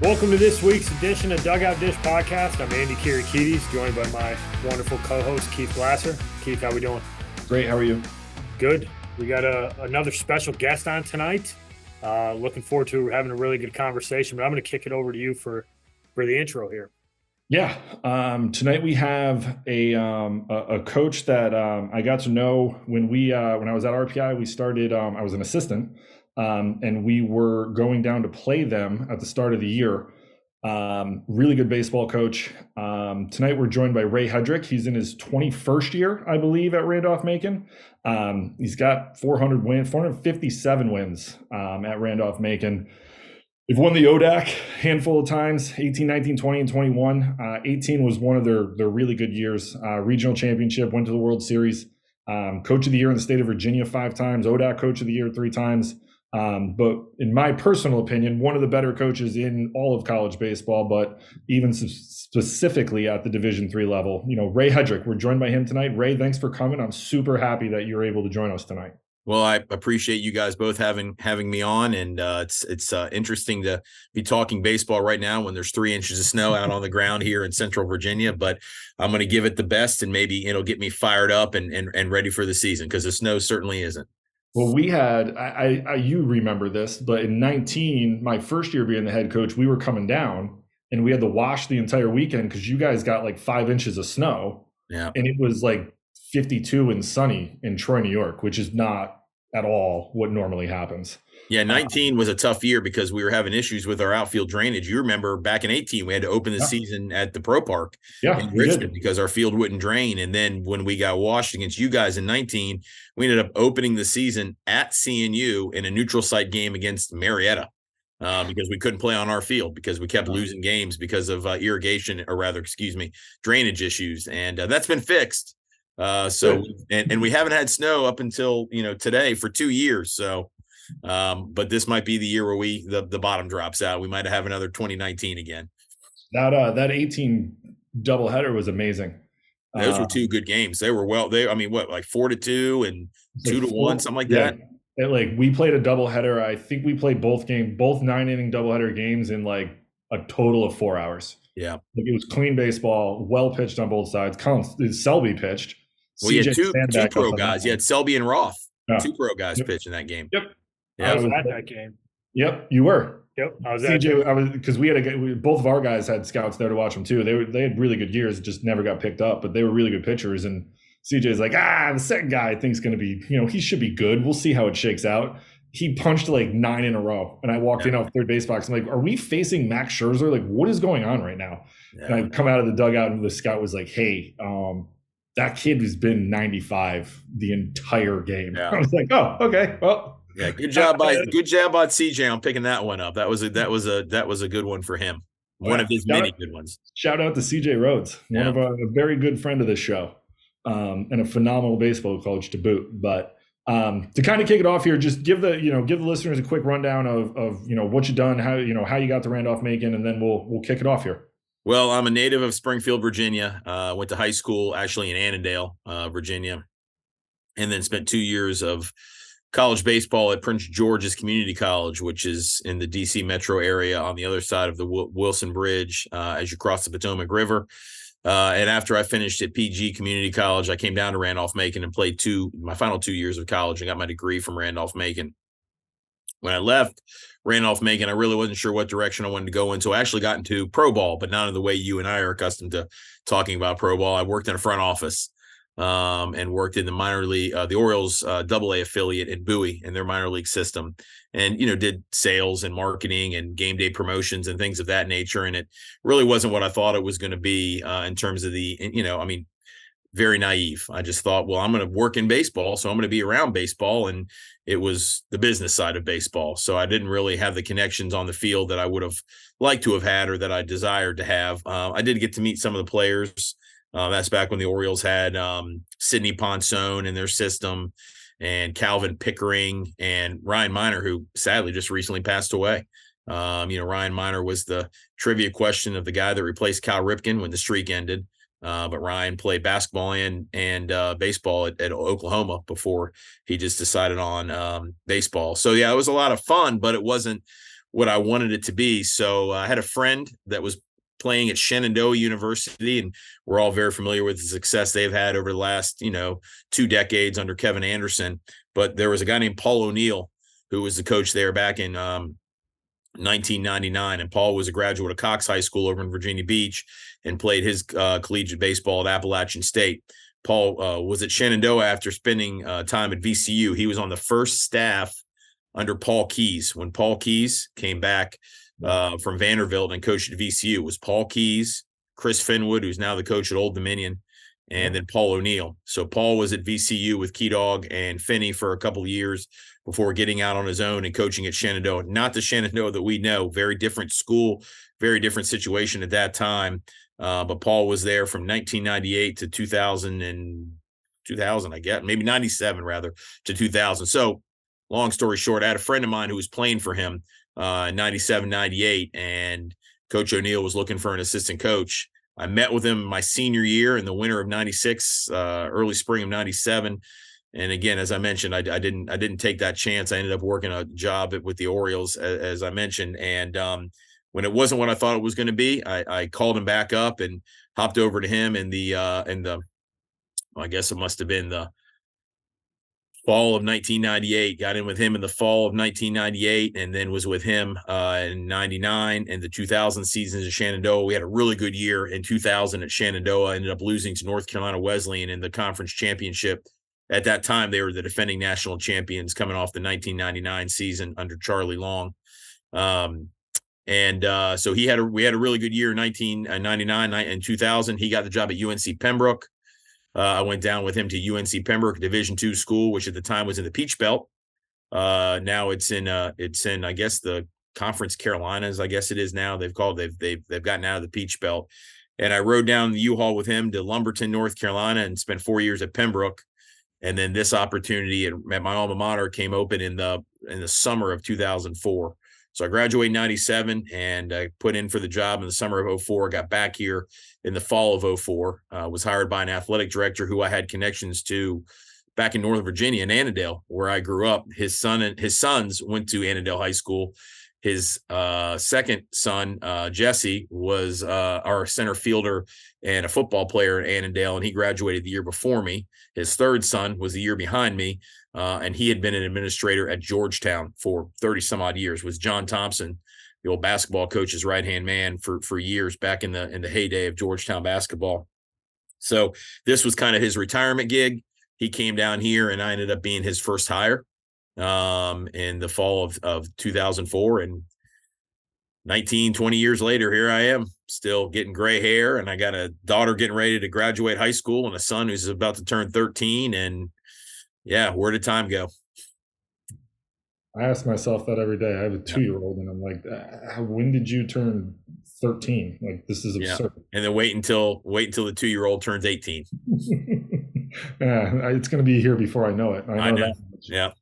Welcome to this week's edition of Dugout Dish Podcast. I'm Andy Kirikides, joined by my wonderful co-host Keith Glasser. Keith, how we doing? Great. How are you? Good. We got a, another special guest on tonight. Uh, looking forward to having a really good conversation. But I'm going to kick it over to you for for the intro here. Yeah. Um, tonight we have a um, a, a, coach that um, I got to know when we uh, when I was at RPI. We started. Um, I was an assistant um, and we were going down to play them at the start of the year. Um, really good baseball coach. Tonight we're joined by Ray Hedrick. He's in his 21st year, I believe, at Randolph Macon. He's got 400 wins, 457 wins at Randolph Macon. They've won the ODAC handful of times 18, 19, 20, and 21. Uh, 18 was one of their, their really good years. Uh, regional championship, went to the World Series. Um, coach of the year in the state of Virginia five times, ODAC coach of the year three times. Um, but in my personal opinion, one of the better coaches in all of college baseball, but even specifically at the Division three level, you know, Ray Hedrick. We're joined by him tonight. Ray, thanks for coming. I'm super happy that you're able to join us tonight. Well, I appreciate you guys both having having me on, and uh, it's it's uh, interesting to be talking baseball right now when there's three inches of snow out on the ground here in Central Virginia. But I'm going to give it the best, and maybe it'll get me fired up and and, and ready for the season because the snow certainly isn't. Well, we had I, I you remember this, but in 19, my first year being the head coach, we were coming down and we had to wash the entire weekend because you guys got like five inches of snow. Yeah. And it was like 52 and sunny in Troy, New York, which is not at all what normally happens. Yeah, 19 was a tough year because we were having issues with our outfield drainage. You remember back in 18, we had to open the yeah. season at the Pro Park yeah, in Richmond because our field wouldn't drain. And then when we got washed against you guys in 19, we ended up opening the season at CNU in a neutral site game against Marietta. Uh, because we couldn't play on our field because we kept losing games because of uh, irrigation or rather excuse me drainage issues and uh, that's been fixed uh, so and, and we haven't had snow up until you know today for two years so um, but this might be the year where we the, the bottom drops out. We might have another 2019 again. That uh that 18 doubleheader was amazing. Those uh, were two good games. They were well. They I mean what like four to two and two like to four, one something like yeah. that. It, like we played a doubleheader. I think we played both game both nine inning doubleheader games in like a total of four hours. Yeah, like it was clean baseball, well pitched on both sides. Colin Selby pitched. Well, you had two, two pro guys. You had Selby and Roth. Yeah. Two pro guys yep. pitch in that game. Yep. Yeah, I was, at that game. Yep, you were. Yep, I was. CJ, I was because we had a we, both of our guys had scouts there to watch them too. They were they had really good years, just never got picked up, but they were really good pitchers. And CJ's like, ah, the second guy I think is going to be, you know, he should be good. We'll see how it shakes out. He punched like nine in a row, and I walked yeah. in off third base box. I'm like, are we facing Max Scherzer? Like, what is going on right now? Yeah. And I come out of the dugout, and the scout was like, hey, um, that kid has been 95 the entire game. Yeah. I was like, oh, okay, well yeah, good job by good job by CJ on picking that one up. That was a that was a that was a good one for him. One of his many good ones. Shout out to CJ Rhodes, one yeah. of our, a very good friend of this show, um, and a phenomenal baseball coach to boot. But um, to kind of kick it off here, just give the you know give the listeners a quick rundown of of you know what you've done, how you know how you got to Randolph Macon, and then we'll we'll kick it off here. Well, I'm a native of Springfield, Virginia. Uh, went to high school actually in Annandale, uh, Virginia, and then spent two years of college baseball at Prince George's Community College, which is in the DC metro area on the other side of the w- Wilson Bridge uh, as you cross the Potomac River. Uh, and after I finished at PG Community College, I came down to Randolph Macon and played two my final two years of college and got my degree from Randolph Macon. When I left Randolph Macon, I really wasn't sure what direction I wanted to go in. So I actually got into pro ball, but not in the way you and I are accustomed to talking about pro ball. I worked in a front office um, and worked in the minor league, uh, the Orioles uh, Double A affiliate in Bowie in their minor league system, and you know did sales and marketing and game day promotions and things of that nature. And it really wasn't what I thought it was going to be uh, in terms of the, you know, I mean, very naive. I just thought, well, I'm going to work in baseball, so I'm going to be around baseball, and it was the business side of baseball. So I didn't really have the connections on the field that I would have liked to have had or that I desired to have. Uh, I did get to meet some of the players. Uh, that's back when the Orioles had um, Sidney Ponson in their system and Calvin Pickering and Ryan Minor, who sadly just recently passed away. Um, you know, Ryan Minor was the trivia question of the guy that replaced Cal Ripken when the streak ended. Uh, but Ryan played basketball and and uh, baseball at, at, Oklahoma before he just decided on um, baseball. So yeah, it was a lot of fun, but it wasn't what I wanted it to be. So uh, I had a friend that was playing at Shenandoah University, and we're all very familiar with the success they've had over the last you know two decades under Kevin Anderson. But there was a guy named Paul O'Neill who was the coach there back in um, 1999. And Paul was a graduate of Cox High School over in Virginia Beach and played his uh, collegiate baseball at Appalachian State. Paul uh, was at Shenandoah after spending uh, time at VCU. He was on the first staff under Paul Keyes. When Paul Keyes came back uh, from Vanderbilt and coached at VCU, it was Paul Keyes, Chris Finwood, who's now the coach at Old Dominion, and then Paul O'Neill. So Paul was at VCU with Key Dog and Finney for a couple of years before getting out on his own and coaching at Shenandoah. Not the Shenandoah that we know, very different school, very different situation at that time. Uh, but Paul was there from 1998 to 2000 and 2000, I guess, maybe 97 rather to 2000. So, long story short, I had a friend of mine who was playing for him uh, in 97, 98, and Coach O'Neill was looking for an assistant coach. I met with him my senior year in the winter of 96, uh, early spring of 97 and again, as I mentioned, I, I, didn't I didn't take that chance. I ended up working a job with the Orioles, as, as I mentioned, and um, when it wasn't what I thought it was going to be, I, I, called him back up and hopped over to him in the uh, in the well, I guess it must have been the fall of 1998. Got in with him in the fall of 1998, and then was with him uh, in '99 and the 2000 seasons at Shenandoah. We had a really good year in 2000 at Shenandoah. Ended up losing to North Carolina Wesleyan in the conference championship at that time they were the defending national champions coming off the 1999 season under Charlie Long. Um, and uh, so he had a we had a really good year in 1999 uh, and 2000. He got the job at UNC Pembroke. Uh, I went down with him to UNC Pembroke Division two school, which at the time was in the Peach Belt. Uh, now it's in uh, it's in I guess the Conference Carolinas. I guess it is now. They've called they've they've they've gotten out of the Peach Belt. And I rode down the U-Haul with him to Lumberton, North Carolina, and spent four years at Pembroke and then this opportunity at, my alma mater came open in the in the summer of 2004 so i graduated 97 and i put in for the job in the summer of 04 got back here in the fall of 04 uh, was hired by an athletic director who i had connections to back in northern virginia in annandale where i grew up. His son and his sons went to annandale high school his uh, second son, uh, Jesse, was uh, our center fielder and a football player at Annandale, and he graduated the year before me. His third son was the year behind me, uh, and he had been an administrator at Georgetown for 30 some odd years. Was John Thompson, the old basketball coach's right hand man for for years back in the in the heyday of Georgetown basketball. So this was kind of his retirement gig. He came down here, and I ended up being his first hire um, in the fall of, of 2004. And 19, 20 years later, here I am still getting gray hair. And I got a daughter getting ready to graduate high school and a son who's about to turn 13. And yeah, where did time go? I ask myself that every day. I have a two year old and I'm like, ah, when did you turn 13? Like, this is absurd. Yeah. And then wait until, wait until the two year old turns 18. yeah, it's going to be here before I know it. I know, I know. Yeah.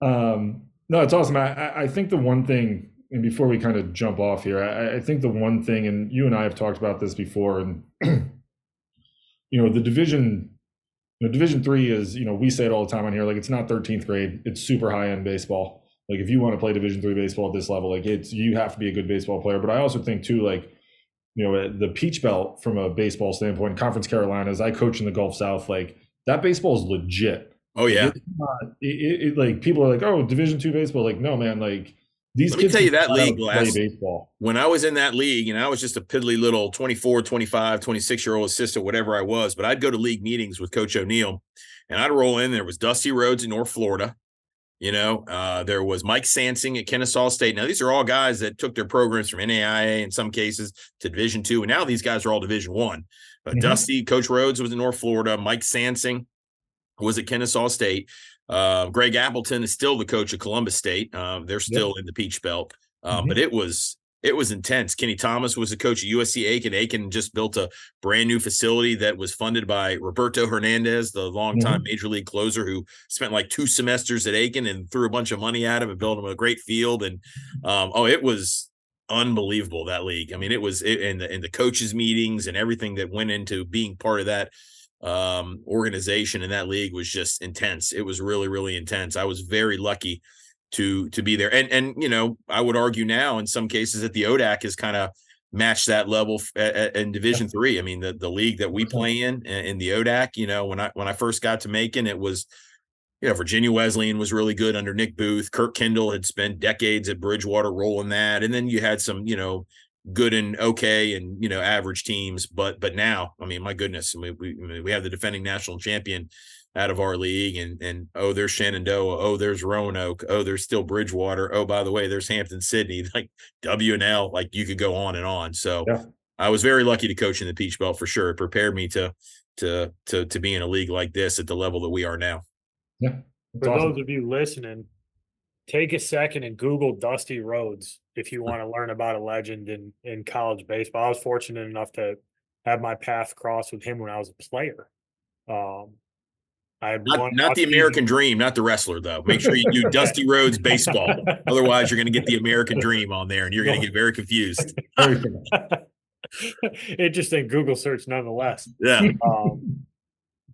Um, no, it's awesome. I, I think the one thing, and before we kind of jump off here, I, I think the one thing, and you and I have talked about this before, and you know, the division, you know, Division three is, you know, we say it all the time on here, like it's not 13th grade, it's super high end baseball. Like if you want to play Division three baseball at this level, like it's you have to be a good baseball player. But I also think too, like you know, the Peach Belt from a baseball standpoint, Conference Carolinas, I coach in the Gulf South, like that baseball is legit. Oh yeah. Not, it, it, like people are like, oh, Division two baseball. Like, no, man. Like these Let kids me tell you that league last, baseball. When I was in that league, and I was just a piddly little 24, 25, 26 year old assistant, whatever I was, but I'd go to league meetings with Coach O'Neill, and I'd roll in. There was Dusty Rhodes in North Florida. You know, uh, there was Mike Sansing at Kennesaw State. Now these are all guys that took their programs from NAIA in some cases to Division two, and now these guys are all Division one. But mm-hmm. Dusty, Coach Rhodes was in North Florida. Mike Sansing was at Kennesaw State. Uh, Greg Appleton is still the coach of Columbus State. Um, they're still in the Peach Belt, um, mm-hmm. but it was it was intense. Kenny Thomas was the coach of USC Aiken. Aiken just built a brand new facility that was funded by Roberto Hernandez, the longtime mm-hmm. major league closer who spent like two semesters at Aiken and threw a bunch of money at him and built him a great field. And um, oh, it was unbelievable that league. I mean, it was in the in the coaches meetings and everything that went into being part of that um, organization in that league was just intense. It was really really intense. I was very lucky to to be there. And and you know, I would argue now in some cases that the ODAC is kind of match that level in Division Three. I mean, the the league that we play in in the ODAC. You know, when I when I first got to Macon, it was you know Virginia Wesleyan was really good under Nick Booth. Kirk Kendall had spent decades at Bridgewater rolling that, and then you had some you know good and okay and you know average teams. But but now, I mean, my goodness, we we, we have the defending national champion out of our league and and oh there's Shenandoah oh there's Roanoke oh there's still Bridgewater oh by the way there's hampden sydney like W and L like you could go on and on so yeah. I was very lucky to coach in the Peach Belt for sure it prepared me to to to to be in a league like this at the level that we are now yeah for awesome. those of you listening take a second and Google Dusty Rhodes if you want to learn about a legend in in college baseball I was fortunate enough to have my path cross with him when I was a player um I not, not the American dream, not the wrestler though. Make sure you do Dusty Rhodes baseball. Otherwise, you're going to get the American dream on there, and you're going to get very confused. Interesting Google search, nonetheless. Yeah. Um,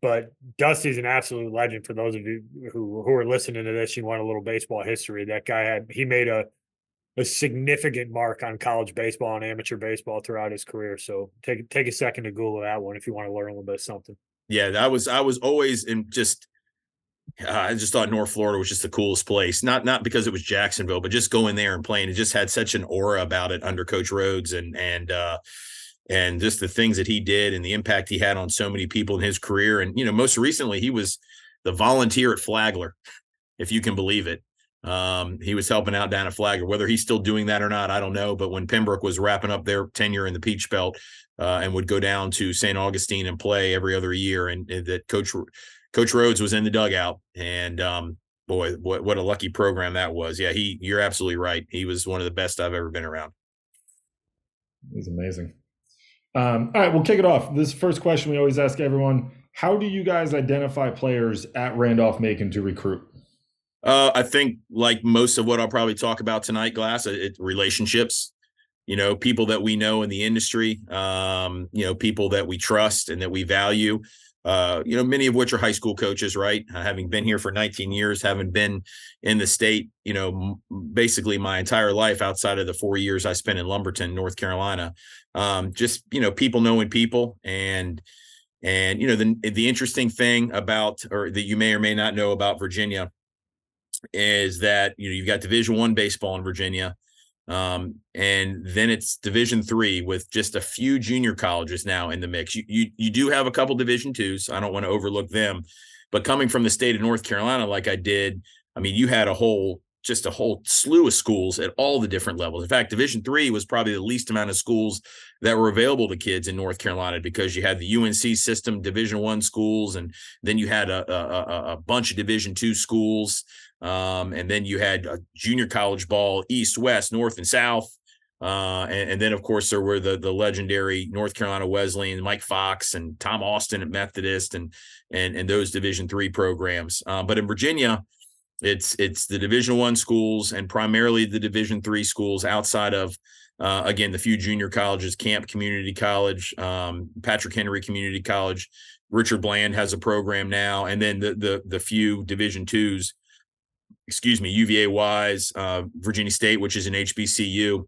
but Dusty's an absolute legend for those of you who who are listening to this. You want a little baseball history. That guy had he made a a significant mark on college baseball and amateur baseball throughout his career. So take take a second to Google that one if you want to learn a little bit of something yeah, that was I was always in just uh, I just thought North Florida was just the coolest place. Not not because it was Jacksonville, but just going there and playing. It just had such an aura about it under Coach Rhodes and and uh and just the things that he did and the impact he had on so many people in his career. And you know, most recently he was the volunteer at Flagler, if you can believe it. Um, he was helping out down at Flagler. Whether he's still doing that or not, I don't know. But when Pembroke was wrapping up their tenure in the Peach Belt, uh, and would go down to St. Augustine and play every other year. And, and, that Coach Coach Rhodes was in the dugout, and um, boy, what what a lucky program that was. Yeah, he you're absolutely right. He was one of the best I've ever been around. He's amazing. Um, all right, we'll kick it off. This first question we always ask everyone: How do you guys identify players at Randolph Macon to recruit? Uh, I think, like most of what I'll probably talk about tonight, Glass, it, relationships you know people that we know in the industry um, you know people that we trust and that we value uh, you know many of which are high school coaches right uh, having been here for 19 years having been in the state you know m- basically my entire life outside of the four years i spent in lumberton north carolina. Um, just you know people knowing people and and you know the the interesting thing about or that you may or may not know about virginia is that you know you've got division one baseball in virginia um, and then it's division three with just a few junior colleges now in the mix. You you, you do have a couple division twos. I don't want to overlook them but coming from the state of north carolina like i did i mean you had a whole just a whole slew of schools at all the different levels in fact division three was probably the least amount of schools that were available to kids in north carolina because you had the unc system division one schools and then you had a, a, a bunch of division two schools um, and then you had a junior college ball, east, west, north, and south. Uh, and, and, then, of course, there were the the legendary North Carolina Wesleyan, Mike Fox, and Tom Austin at Methodist, and and and those Division three programs. Uh, but in Virginia, it's it's the Division one schools and primarily the Division three schools outside of uh, again the few junior colleges, Camp Community College, um, Patrick Henry Community College. Richard Bland has a program now, and then the the the few Division twos excuse me, UVA Wise, uh, Virginia State, which is an HBCU.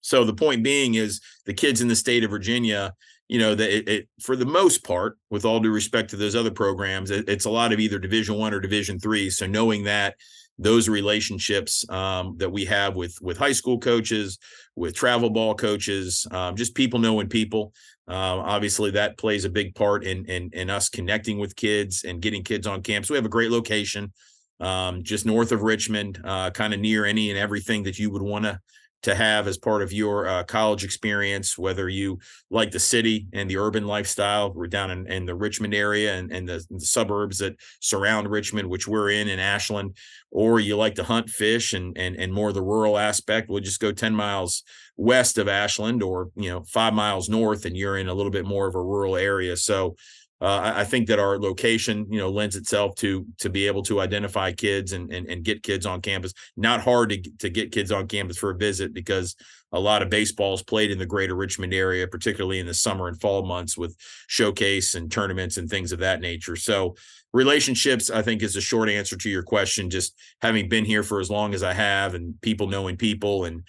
So the point being is the kids in the state of Virginia, you know, that it, it, for the most part, with all due respect to those other programs, it, it's a lot of either Division One or Division Three. So knowing that those relationships um, that we have with with high school coaches, with travel ball coaches, um, just people knowing people. Uh, obviously, that plays a big part in, in in us connecting with kids and getting kids on campus. We have a great location um, just north of Richmond, uh, kind of near any and everything that you would want to to have as part of your uh, college experience, whether you like the city and the urban lifestyle. We're down in, in the Richmond area and, and the, the, suburbs that surround Richmond, which we're in in Ashland, or you like to hunt, fish, and and and more the rural aspect. We'll just go ten miles west of Ashland, or you know five miles north, and you're in a little bit more of a rural area. So uh, I, think that our location, you know, lends itself to to be able to identify kids and and, and get kids on campus. Not hard to to get kids on campus for a visit because a lot of baseballs played in the greater Richmond area, particularly in the summer and fall months with showcase and tournaments and things of that nature. So relationships, I think, is a short answer to your question. Just having been here for as long as I have, and people knowing people, and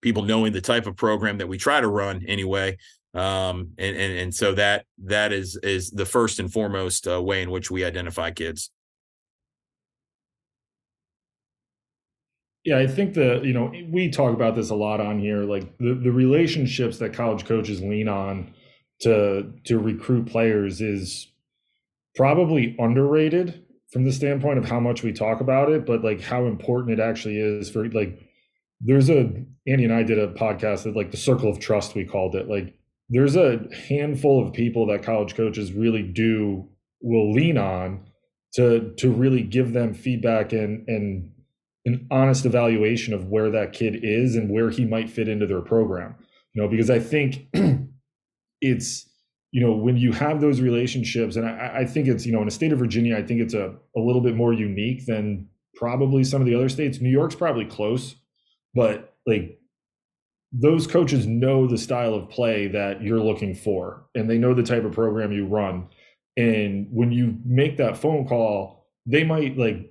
people knowing the type of program that we try to run anyway um, and, and and so that that is is the first and foremost uh, way in which we identify kids. Yeah i think the you know we talk about this a lot on here like the, the relationships that college coaches lean on to to recruit players is probably underrated from the standpoint of how much we talk about it but like how important it actually is for like there's a andy and i did a podcast that like the circle of trust we called it like there's a handful of people that college coaches really do will lean on to to really give them feedback and and an honest evaluation of where that kid is and where he might fit into their program you know because i think it's you know when you have those relationships and I, I think it's you know in the state of virginia i think it's a, a little bit more unique than probably some of the other states. New york's probably close but like those coaches know the style of play that you're looking for and they know the type of program you run. And when you make that phone call they might like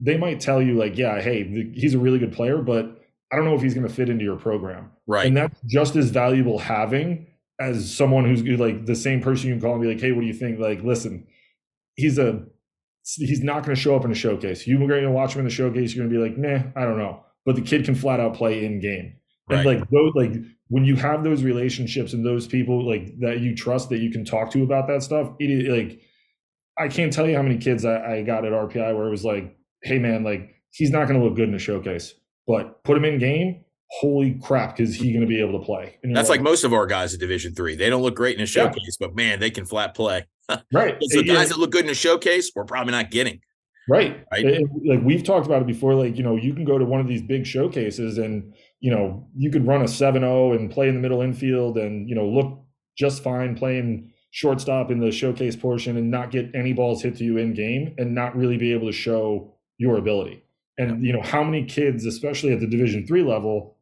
they might tell you like yeah hey he's a really good player but i don't know if he's going to fit into your program. Right. And that's just as valuable having as someone who's like the same person you can call and be like hey what do you think? Like listen he's a he's not going to show up in a showcase. You're going to watch him in the showcase you're going to be like nah i don't know. But the kid can flat out play in game and like those like when you have those relationships and those people like that you trust that you can talk to about that stuff it like i can't tell you how many kids I, I got at rpi where it was like hey man like he's not going to look good in a showcase but put him in game holy crap is he going to be able to play that's like, like, most of our guys at division three they don't look great in a showcase yeah. but man they can flat play right so guys yeah. that look good in a showcase we're probably not getting right, right? It, like we've talked about it before like you know you can go to one of these big showcases and you know, you could run a 7-0 and play in the middle infield and, you know, look just fine playing shortstop in the showcase portion and not get any balls hit to you in game and not really be able to show your ability. And you know, how many kids, especially at the division three level,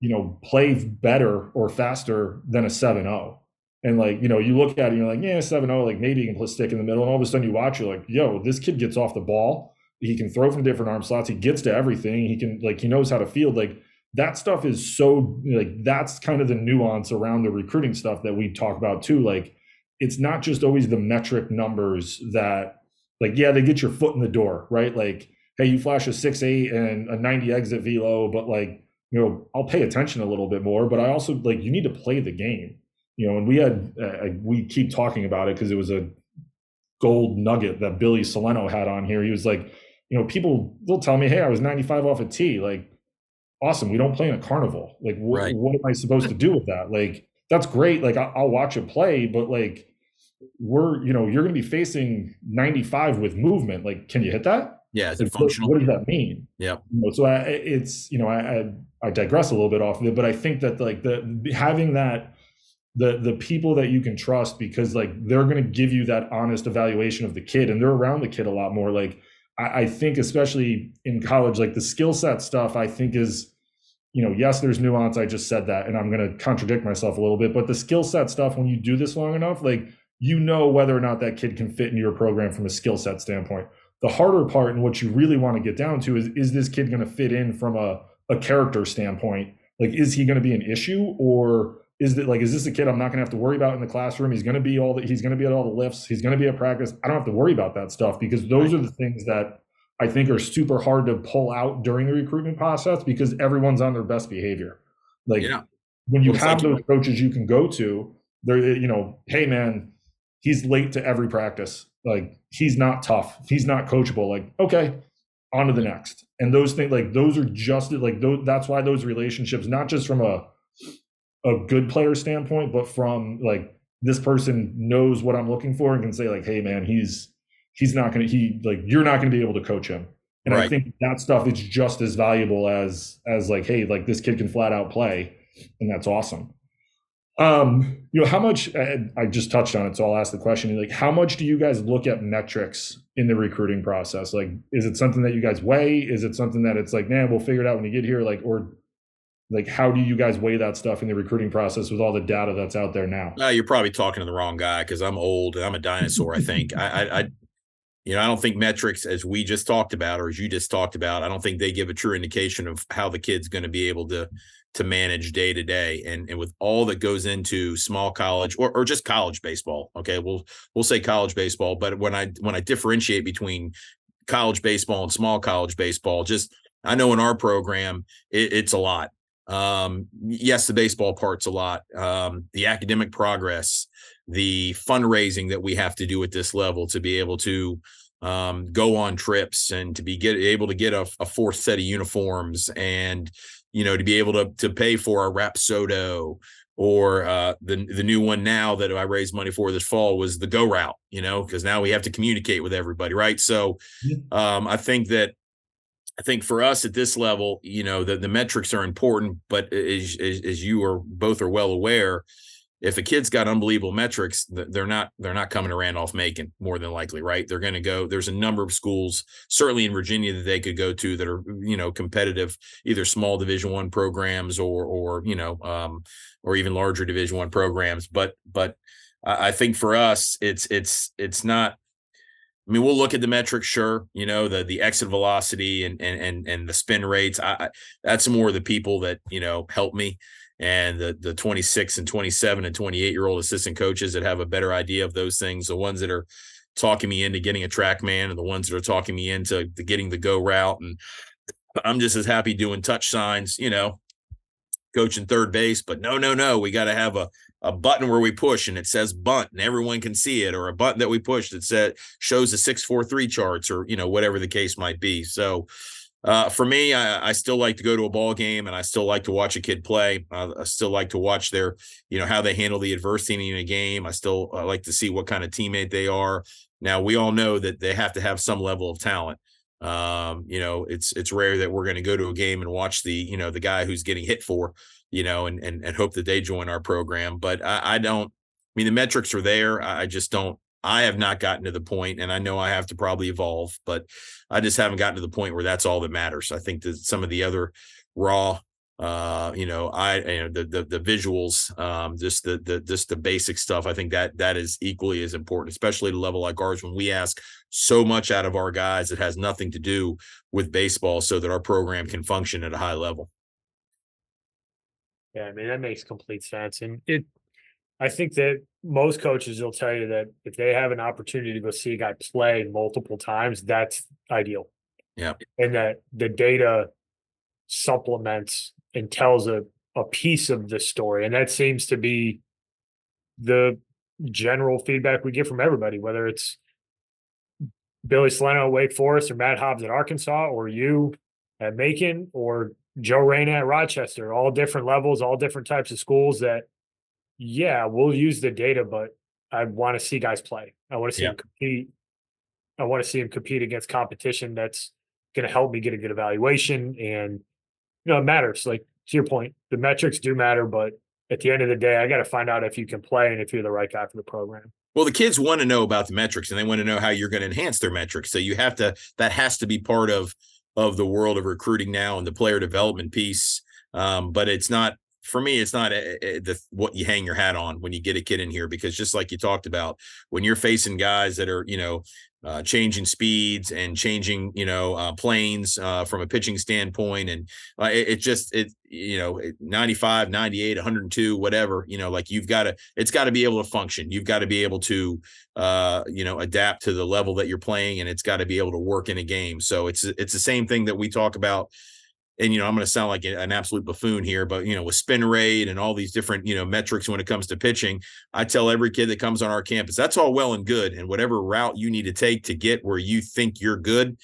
you know, play better or faster than a 7-0. And like, you know, you look at it and you're like, yeah, 7-0, like maybe you can put a stick in the middle. And all of a sudden you watch, you're like, yo, this kid gets off the ball. He can throw from different arm slots. He gets to everything. He can like he knows how to field. Like that stuff is so like that's kind of the nuance around the recruiting stuff that we talk about too. Like it's not just always the metric numbers that like yeah they get your foot in the door right? Like hey you flash a 6-8 and a 90 exit velo but like you know i'll pay attention a little bit more but i also like you need to play the game you know? And we had uh, we keep talking about it because it was a gold nugget that billy Cilento had on here. He was like you know people they'll tell me hey i was 95 off a tee. Like awesome. We don't play in a carnival. Like, wh- right. what am I supposed to do with that? Like, that's great. Like, I- will watch it play, but like, we're, you know, you're going to be facing 95 with movement. Like, can you hit that? Yeah, it's like, functional. What, what, does that mean? Yeah. You know, so I, it's, you know, I, I, I digress a little bit off of it, but I think that like the having that the the people that you can trust because like they're going to give you that honest evaluation of the kid and they're around the kid a lot more like I, I think especially in college, like the skill set stuff, I think is, you know, yes, there's nuance. I just said that, and I'm going to contradict myself a little bit. But the skill set stuff, when you do this long enough, like you know whether or not that kid can fit into your program from a skill set standpoint. The harder part and what you really want to get down to is is this kid going to fit in from a, a character standpoint? Like, is he going to be an issue or is that like is this a kid I'm not going to have to worry about in the classroom? He's going to be all that he's going to be at all the lifts. He's going to be at practice. I don't have to worry about that stuff because those are the things that I think are super hard to pull out during the recruitment process because everyone's on their best behavior. Like yeah. when you have those coaches you can go to, they're you know, hey man, he's late to every practice. Like he's not tough. He's not coachable. Like okay, on to the next. And those things like those are just like those, that's why those relationships, not just from a a good player standpoint, but from like this person knows what I'm looking for and can say like, hey man, he's he's not to he like you're not to be able to coach him. And right. I think that stuff is just as valuable as as like, hey, like this kid can flat out play, and that's awesome. Um, you know, how much I just touched on it, so I'll ask the question like how much do you guys look at metrics in the recruiting process? Like, is it something that you guys weigh? Is it something that it's like, man, we'll figure it out when you get here? Like, or like how do you guys weigh that stuff in the recruiting process with all the data that's out there now? Uh, you're probably talking to the wrong guy because I'm old and I'm a dinosaur. I think I, I, I, you know, I don't think metrics, as we just talked about, or as you just talked about, I don't think they give a true indication of how the kid's going to be able to to manage day to day and and with all that goes into small college or, or just college baseball okay we'll we'll say college baseball but when i when i differentiate between college baseball and small college baseball just i know in our program it, it's a lot um yes the baseball part's a lot um the academic progress the fundraising that we have to do at this level to be able to um, go on trips and to be get able to get a, a fourth set of uniforms and you know, to be able to to pay for a Rapsodo or uh, the the new one now that I raised money for this fall was the GoRout. You know, because now we have to communicate with everybody, right? So, um, I think that I think for us at this level, you know, the the metrics are important, but as as, as you are both are well aware, if a kid's got unbelievable metrics, they're not they're not coming to Randolph Macon more than likely, right? They're going to go. There's a number of schools, certainly in Virginia, that they could go to that are you know competitive, either small Division One programs or or you know um, or even larger Division One programs. But but I think for us, it's it's it's not. I mean, we'll look at the metrics, sure. You know, the the exit velocity and and and and the spin rates. I, that's more the people that you know help me and the the 26 and 27 and 28 year old assistant coaches that have a better idea of those things the ones that are talking me into getting a TrackMan and the ones that are talking me into getting the GoRout and i'm just as happy doing touch signs you know coaching third base but no no no we got to have a a button where we push and it says bunt and everyone can see it or a button that we push that said shows the 643 charts or you know whatever the case might be so uh, for me, I, I, still like to go to a ball game, and I still like to watch a kid play. I still like to watch their, you know, how they handle the adversity in a game. I still I like to see what kind of teammate they are. Now, we all know that they have to have some level of talent. Um, you know, it's it's rare that we're going to go to a game and watch the, you know, the guy who's getting hit for, you know, and and and hope that they join our program. But I, I don't. I mean, the metrics are there. I just don't I have not gotten to the point, and I know I have to probably evolve, but I just haven't gotten to the point where that's all that matters. I think that some of the other raw, uh, you know, I you know the the, the visuals, um, just the the just the basic stuff. I think that that is equally as important, especially at a level like ours when we ask so much out of our guys that has nothing to do with baseball, so that our program can function at a high level. Yeah, I mean that makes complete sense, and it I think that most coaches will tell you that if they have an opportunity to go see a guy play multiple times, that's ideal. Yeah. And that the data supplements and tells a, a piece of the story. And that seems to be the general feedback we get from everybody, whether it's Billy Cilento at Wake Forest or Matt Hobbs at Arkansas or you at Macon or Joe Reina at Rochester, all different levels, all different types of schools that yeah, we'll use the data, but I want to see guys play. I want to see yeah. them compete. I want to see them compete against competition that's going to help me get a good evaluation. And, you know, it matters. Like to your point, the metrics do matter, but at the end of the day, I got to find out if you can play and if you're the right guy for the program. Well, the kids want to know about the metrics and they want to know how you're going to enhance their metrics. So you have to, that has to be part of, of the world of recruiting now and the player development piece. Um, but it's not for me, it's not a, eh, a, eh, the what you hang your hat on when you get a kid in here because just like you talked about, when you're facing guys that are you know uh, changing speeds and changing you know uh, planes uh, from a pitching standpoint, and uh, it, it, just it you know 95, 98, 102, whatever you know, like you've got to it's got to be able to function. You've got to be able to uh, you know adapt to the level that you're playing, and it's got to be able to work in a game. So it's it's the same thing that we talk about and you know i'm going to sound like an absolute buffoon here but you know with spin rate and all these different you know metrics when it comes to pitching i tell every kid that comes on our campus that's all well and good and whatever route you need to take to get where you think you're good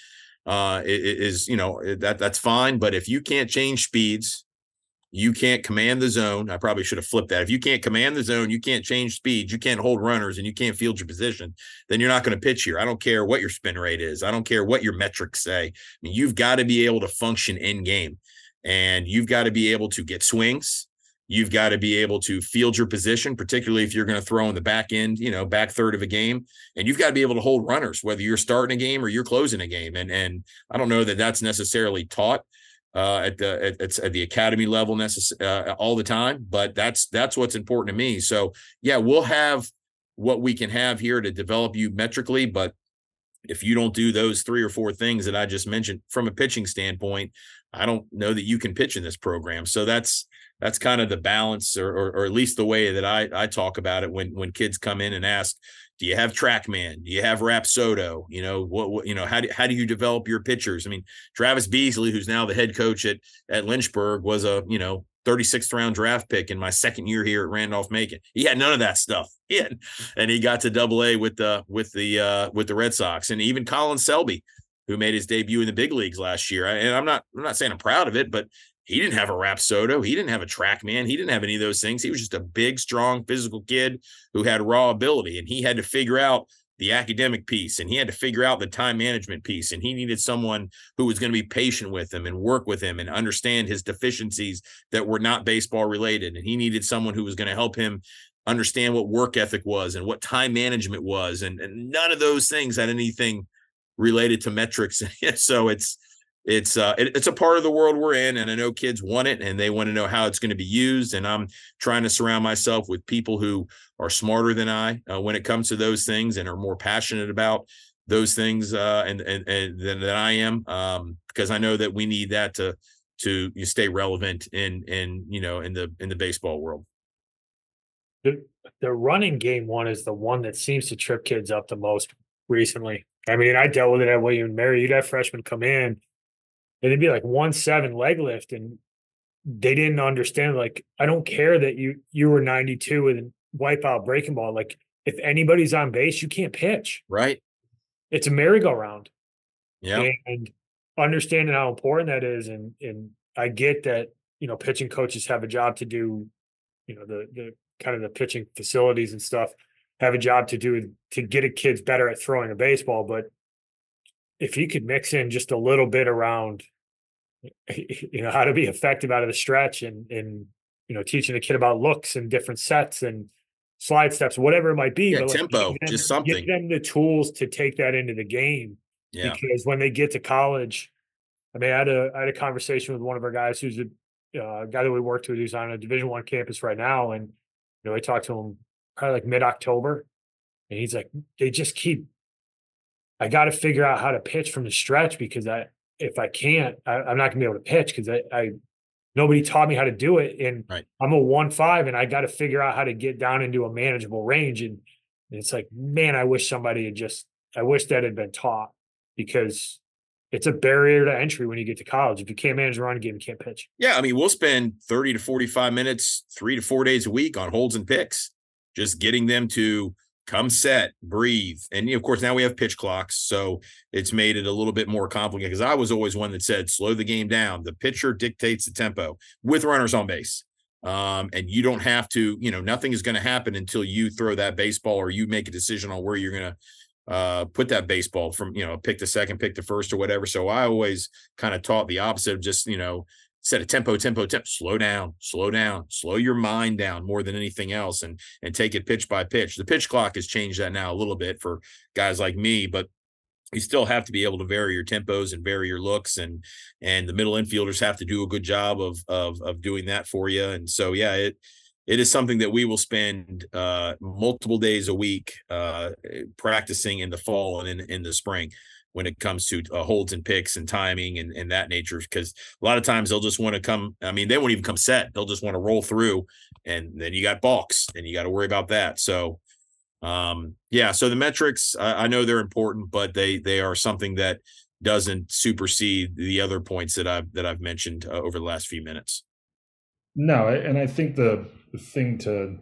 uh is you know that that's fine but if you can't change speeds you can't command the zone. I probably should have flipped that. If you can't command the zone, you can't change speed, you can't hold runners, and you can't field your position, then you're not going to pitch here. I don't care what your spin rate is. I don't care what your metrics say. I mean, you've got to be able to function in game, and you've got to be able to get swings. You've got to be able to field your position, particularly if you're going to throw in the back end, you know, back third of a game, and you've got to be able to hold runners, whether you're starting a game or you're closing a game. And and I don't know that that's necessarily taught uh, at the at, at, the academy level necess- uh, all the time, but that's that's what's important to me. So yeah, we'll have what we can have here to develop you metrically, but if you don't do those three or four things that I just mentioned from a pitching standpoint, I don't know that you can pitch in this program. So that's that's kind of the balance, or, or, or at least the way that I I talk about it when when kids come in and ask, do you have TrackMan? Do you have Rapsodo? You know what, what you know how do how do you develop your pitchers? I mean, Travis Beazley, who's now the head coach at at Lynchburg, was a you know 36th round draft pick in my second year here at Randolph Macon. He had none of that stuff. He had, and he got to double A with the with the uh with the Red Sox and even Colin Selby, who made his debut in the big leagues last year. And I'm not I'm not saying I'm proud of it, but he didn't have a Rapsodo. He didn't have a TrackMan. He didn't have any of those things. He was just a big, strong, physical kid who had raw ability. And he had to figure out the academic piece and he had to figure out the time management piece and he needed someone who was going to be patient with him and work with him and understand his deficiencies that were not baseball related and he needed someone who was going to help him understand what work ethic was and what time management was and, and none of those things had anything related to metrics so it's it's uh it, it's a part of the world we're in and i know kids want it and they want to know how it's going to be used and i'm trying to surround myself with people who are smarter than i uh, when it comes to those things and are more passionate about those things uh and and, and than, than i am um because i know that we need that to to stay relevant in in you know in the in the baseball world. The, the running game one is the one that seems to trip kids up the most recently. I mean i dealt with it at william mary. You'd have freshmen come in it'd be like one seven leg lift and they didn't understand like i don't care that you you were 92 with a wipeout breaking ball like if anybody's on base you can't pitch. Right. It's a merry-go-round. Yeah and understanding how important that is and and i get that you know pitching coaches have a job to do you know the the kind of the pitching facilities and stuff have a job to do to get a kids better at throwing a baseball but if you could mix in just a little bit around you know how to be effective out of the stretch and and you know teaching a kid about looks and different sets and slide steps whatever it might be yeah, but like, tempo them, just something. give them the tools to take that into the game yeah. because when they get to college i mean i had a i had a conversation with one of our guys who's a uh, guy that we worked with who's on a division one campus right now and you know i talked to him probably like mid-october and he's like they just keep i got to figure out how to pitch from the stretch because i if I can't, I, am not gonna be able to pitch because I, I, nobody taught me how to do it. And right. I'm a one five and I got to figure out how to get down into a manageable range. And, and it's like, man, I wish somebody had just I wish that had been taught because it's a barrier to entry when you get to college. If you can't manage a run game, you can't pitch. Yeah, I mean, we'll spend 30 to 45 minutes, three to four days a week on holds and picks, just getting them to come set, breathe. And of course, now we have pitch clocks. So it's made it a little bit more complicated because I was always one that said, slow the game down. The pitcher dictates the tempo with runners on base. Um, and you don't have to, you know, nothing is going to happen until you throw that baseball or you make a decision on where you're going to uh put that baseball from you know pick the second pick the first or whatever so i always kind of taught the opposite of just you know set a tempo, tempo, tempo, slow down, slow down, slow your mind down more than anything else and and take it pitch by pitch. The pitch clock has changed that now a little bit for guys like me, but you still have to be able to vary your tempos and vary your looks and and the middle infielders have to do a good job of of of doing that for you. And so yeah, it it is something that we will spend uh, multiple days a week uh, practicing in the fall and in, in the spring when it comes to uh, holds and picks and timing and, and that nature because a lot of times they'll just want to come i mean they won't even come set. They'll just want to roll through and then you got balks and you got to worry about that. So um yeah so the metrics I, I, know they're important but they they are something that doesn't supersede the other points that i've that i've mentioned uh, over the last few minutes. No and i think the thing to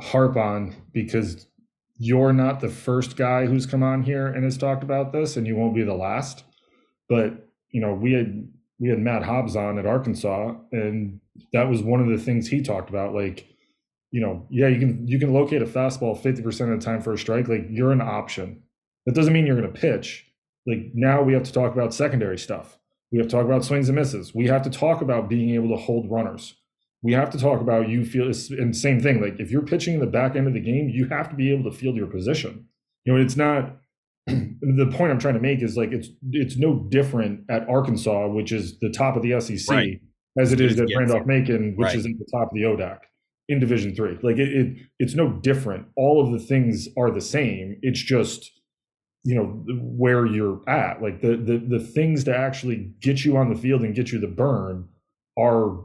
harp on because you're not the first guy who's come on here and has talked about this, and you won't be the last. But you know, we had we had Matt Hobbs on at Arkansas, and that was one of the things he talked about. Like, you know, yeah, you can you can locate a fastball fifty percent of the time for a strike. Like, you're an option. That doesn't mean you're going to pitch. Like now, we have to talk about secondary stuff. We have to talk about swings and misses. We have to talk about being able to hold runners. We have to talk about you feel and same thing. Like if you're pitching in the back end of the game, you have to be able to field your position. You know, it's not the point I'm trying to make is like it's it's no different at Arkansas, which is the top of the SEC, right. as it is at Randolph Macon, which right. is at the top of the ODAC in Division Three. Like it, it, it's no different. All of the things are the same. It's just you know where you're at. Like the the the things to actually get you on the field and get you the burn are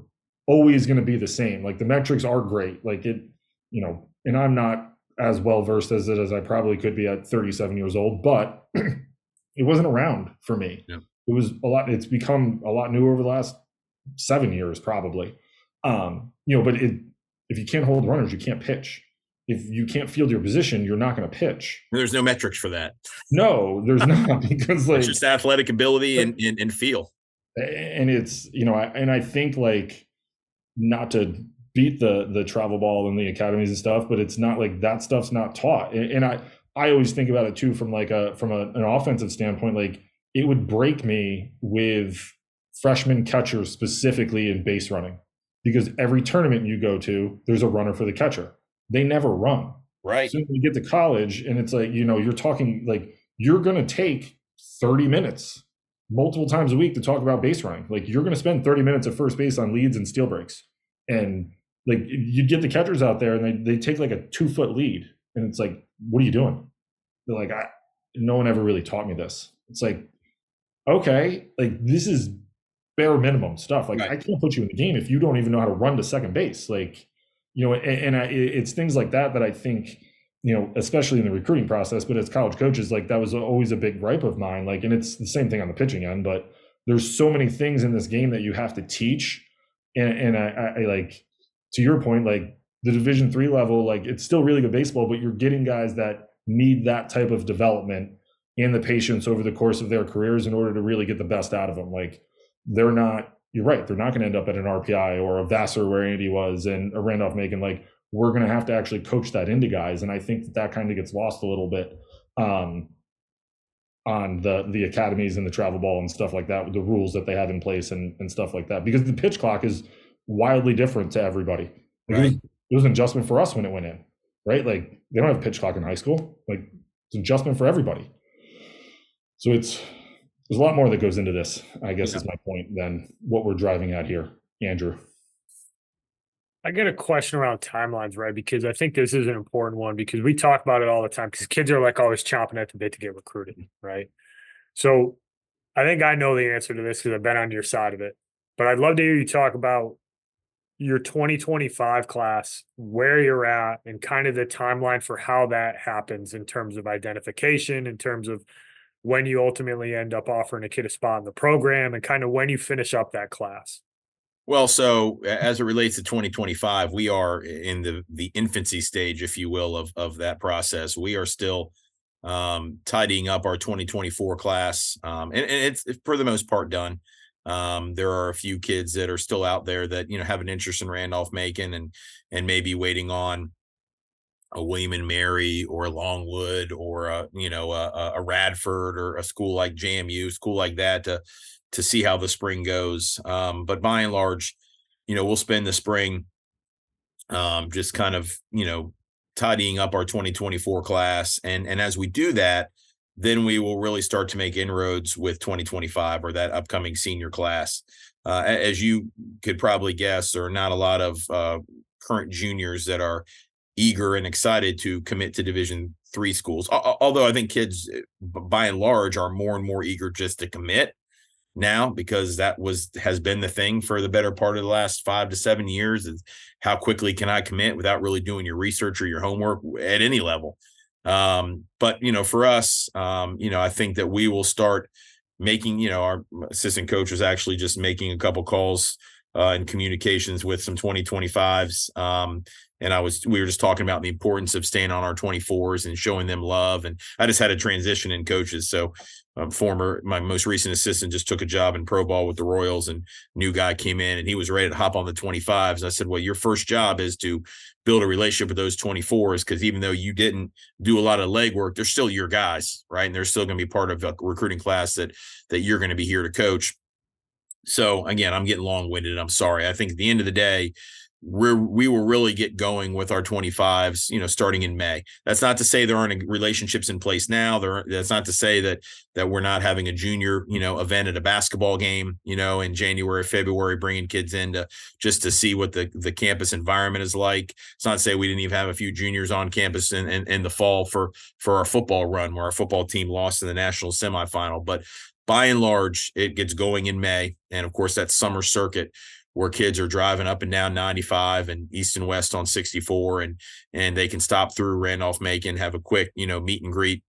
always going to be the same. Like the metrics are great. Like it, you know, and I'm not as well versed as it as I probably could be at 37 years old, but it wasn't around for me. Yeah. It was a lot. It's become a lot newer over the last seven years, probably. Um, you know, but it, if you can't hold runners, you can't pitch. If you can't field your position, you're not going to pitch. There's no metrics for that. No, there's not because like it's just athletic ability and, and, and feel. And it's you know, I, and I think like not to beat the the travel ball and the academies and stuff, but it's not like that stuff's not taught. And, and I I always think about it too from like a from a, an offensive standpoint. Like it would break me with freshman catchers specifically in base running because every tournament you go to, there's a runner for the catcher. They never run. Right. So you get to college and it's like, you know, you're talking like you're going to take 30 minutes multiple times a week to talk about base running. Like you're going to spend 30 minutes at first base on leads and steal breaks. And like you get the catchers out there and they, they take like a two foot lead. And it's like, what are you doing? They're like, I, no one ever really taught me this. It's like, okay, like this is bare minimum stuff. Like right. I can't put you in the game if you don't even know how to run to second base. Like, you know, and, and I, it's things like that that I think, you know, especially in the recruiting process, but as college coaches, like that was always a big gripe of mine. Like, and it's the same thing on the pitching end, but there's so many things in this game that you have to teach. And, and I, I like, to your point, like the division three level, like it's still really good baseball, but you're getting guys that need that type of development and the patience over the course of their careers in order to really get the best out of them. Like they're not, you're right, they're not going to end up at an RPI or a Vassar where Andy was and a Randolph Macon. Like we're going to have to actually coach that into guys. And I think that, that kind of gets lost a little bit um, on the the academies and the travel ball and stuff like that with the rules that they have in place and, and stuff like that because the pitch clock is wildly different to everybody. Right. it, was, it was an adjustment for us when it went in, right? Like they don't have pitch clock in high school. Like it's an adjustment for everybody. So it's there's a lot more that goes into this, I guess yeah. is my point, than what we're driving at here, Andrew. I get a question around timelines, right? Because I think this is an important one because we talk about it all the time because kids are like always chomping at the bit to get recruited, right? So I think I know the answer to this because I've been on your side of it. But I'd love to hear you talk about your 2025 class, where you're at, and kind of the timeline for how that happens in terms of identification, in terms of when you ultimately end up offering a kid a spot in the program and kind of when you finish up that class? Well, so as it relates to 2025, we are in the the infancy stage, if you will, of of that process. We are still um, tidying up our 2024 class, um, and, and it's, it's, for the most part done. Um, there are a few kids that are still out there that you know have an interest in Randolph Macon and and maybe waiting on a William and Mary or a Longwood or a you know a, a, Radford or a school like JMU, school like that to to see how the spring goes. Um, but by and large, you know, we'll spend the spring um, just kind of you know tidying up our 2024 class, and and as we do that, then we will really start to make inroads with 2025 or that upcoming senior class. Uh, as you could probably guess, there are not a lot of uh, current juniors that are eager and excited to commit to division three schools although i think kids eh, by and large are more and more eager just to commit now because that was has been the thing for the better part of the last five to seven years is how quickly can i commit without really doing your research or your homework at any level. Um, but you know for us um, you know i think that we will start making you know our assistant coach was actually just making a couple calls uh, in communications with some 2025s um, and I was we were just talking about the importance of staying on our 24s and showing them love. And I just had a transition in coaches. So um, former my most recent assistant just took a job in pro ball with the Royals and new guy came in and he was ready to hop on the 25s. And I said, Well, your first job is to build a relationship with those 24s because even though you didn't do a lot of legwork, they're still your guys, right? And they're still going to be part of a recruiting class that that you're going to be here to coach. So again, I'm getting long winded. I'm sorry. I think at the end of the day, we're we will really get going with our 25s you know starting in may. That's not to say there aren't relationships in place now. There that's not to say that that we're not having a junior you know event at a basketball game you know in january february bringing kids in to just to see what the the campus environment is like. It's not to say we didn't even have a few juniors on campus in, in, in the fall for for our football run where our football team lost in the national semifinal. But by and large it gets going in may. And of course that summer circuit where kids are driving up and down 95 and east and west on 64 and and they can stop through Randolph Macon, have a quick, you know, meet and greet,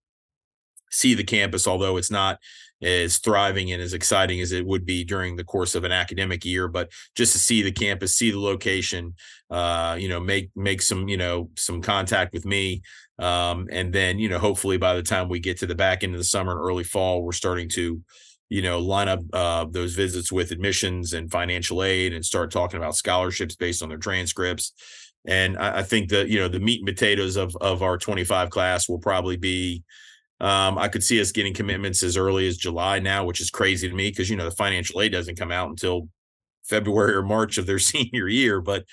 see the campus, although it's not as thriving and as exciting as it would be during the course of an academic year, but just to see the campus, see the location, uh, you know, make make some, you know, some contact with me. Um, and then, you know, hopefully by the time we get to the back end of the summer and early fall, we're starting to you know, line up uh, those visits with admissions and financial aid and start talking about scholarships based on their transcripts. And I, I think that, you know, the meat and potatoes of, of our 25 class will probably be, um, I could see us getting commitments as early as July now, which is crazy to me because, you know, the financial aid doesn't come out until February or March of their senior year. But,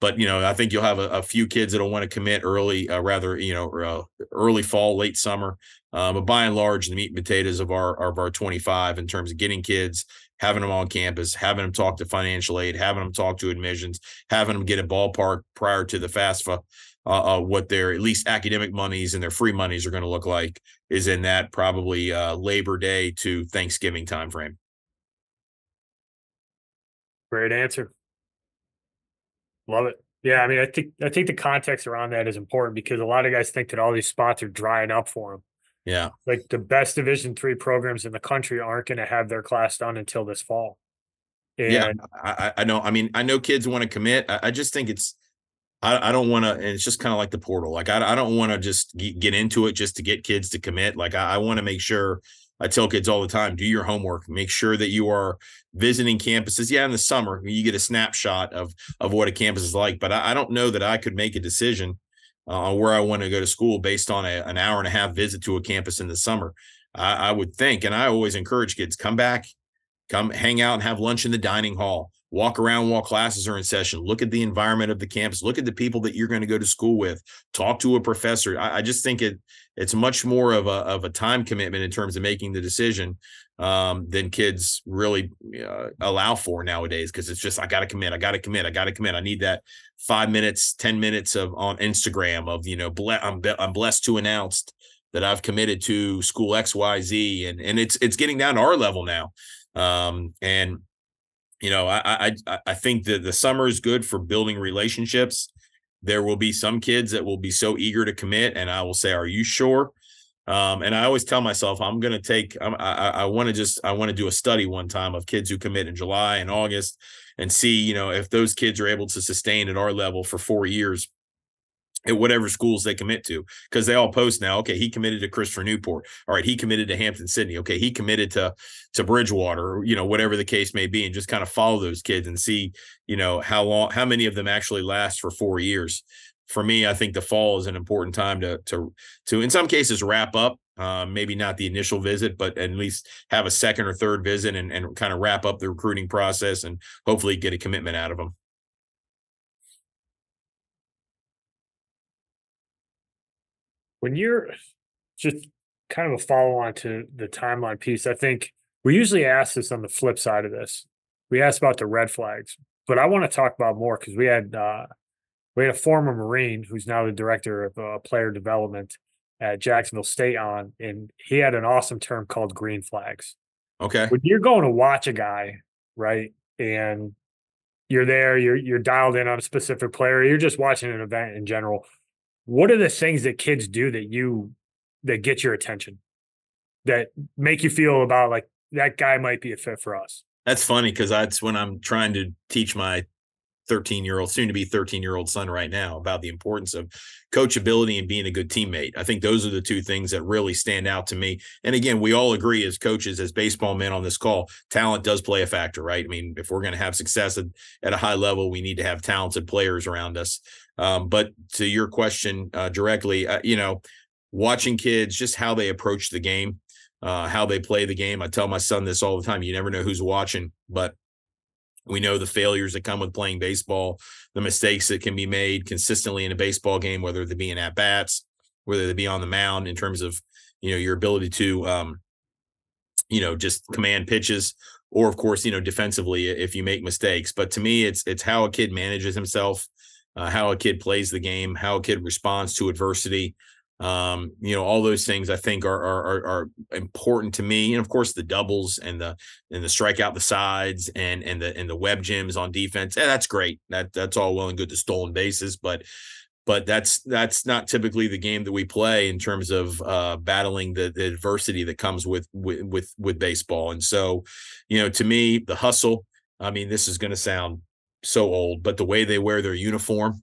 but, you know, I think you'll have a, a few kids that'll want to commit early, uh, rather, you know, uh, early fall, late summer. Uh, but by and large, the meat and potatoes of our of our 25 in terms of getting kids, having them on campus, having them talk to financial aid, having them talk to admissions, having them get a ballpark prior to the FAFSA, uh, uh, what their at least academic monies and their free monies are going to look like is in that probably uh, Labor Day to Thanksgiving timeframe. Great answer. Love it. Yeah, I mean, I think I think the context around that is important because a lot of guys think that all these spots are drying up for them. Yeah. Like the best Division three programs in the country aren't going to have their class done until this fall. And yeah, I, I know. I mean, I know kids want to commit. I, I just think it's. I, I don't want to, and it's just kind of like the portal. Like I, I don't want to just get into it just to get kids to commit. Like I, I want to make sure. I tell kids all the time, do your homework. Make sure that you are visiting campuses. Yeah, in the summer you get a snapshot of of what a campus is like, but I, I don't know that I could make a decision uh, where I want to go to school based on a, an hour and a half visit to a campus in the summer. I, I would think, and I always encourage kids come back, come hang out and have lunch in the dining hall. Walk around while classes are in session. Look at the environment of the campus. Look at the people that you're going to go to school with. Talk to a professor. I, I just think it it's much more of a, of a time commitment in terms of making the decision um, than kids really uh, allow for nowadays because it's just i gotta commit i gotta commit i gotta commit i need that five minutes ten minutes of on instagram of you know ble- I'm, be- I'm blessed to announce that i've committed to school xyz and and it's it's getting down to our level now um, and you know, I I I think that the summer is good for building relationships. There will be some kids that will be so eager to commit, and I will say, "Are you sure?" Um, and I always tell myself, I'm going to take. I'm, I I want to just I want to do a study one time of kids who commit in July and August, and see you know if those kids are able to sustain at our level for four years at whatever schools they commit to. Because they all post now okay he committed to christopher newport. All right he committed to hampden sydney. Okay he committed to to bridgewater you know whatever the case may be and just kind of follow those kids and see you know how long how many of them actually last for four years for me i think the fall is an important time to to to in some cases wrap up uh, maybe not the initial visit, but at least have a second or third visit and, and kind of wrap up the recruiting process and hopefully get a commitment out of them. when you're just kind of a follow on to the timeline piece, I think we usually ask this on the flip side of this. We ask about the red flags, but I want to talk about more because we had uh, we had a former Marine who's now the director of uh, player development at Jacksonville State on, and he had an awesome term called green flags. Okay. When you're going to watch a guy, right, and you're there, you're you're dialed in on a specific player, you're just watching an event in general what are the things that kids do that you that get your attention that make you feel about like that guy might be a fit for us that's funny because that's when i'm trying to teach my 13 year old soon to be 13 year old son right now about the importance of coachability and being a good teammate i think those are the two things that really stand out to me and again we all agree as coaches as baseball men on this call talent does play a factor right i mean if we're going to have success at, at a high level we need to have talented players around us um, but to your question uh, directly, uh, you know, watching kids, just how they approach the game, uh, how they play the game. I tell my son this all the time. You never know who's watching, but We know the failures that come with playing baseball, the mistakes that can be made consistently in a baseball game, whether they be in at bats, whether they be on the mound in terms of you know your ability to um, you know just command pitches or of course you know defensively if you make mistakes. But to me it's it's how a kid manages himself uh, how a kid plays the game how a kid responds to adversity um, you know all those things i think are, are are important to me and of course the doubles and the and the strike out the sides and and the and the web gems on defense yeah, that's great that that's all well and good the stolen bases but but that's that's not typically the game that we play in terms of uh, battling the, the, adversity that comes with, with with with baseball. And so, you know, to me, the hustle. I mean, this is going to sound so old, but the way they wear their uniform,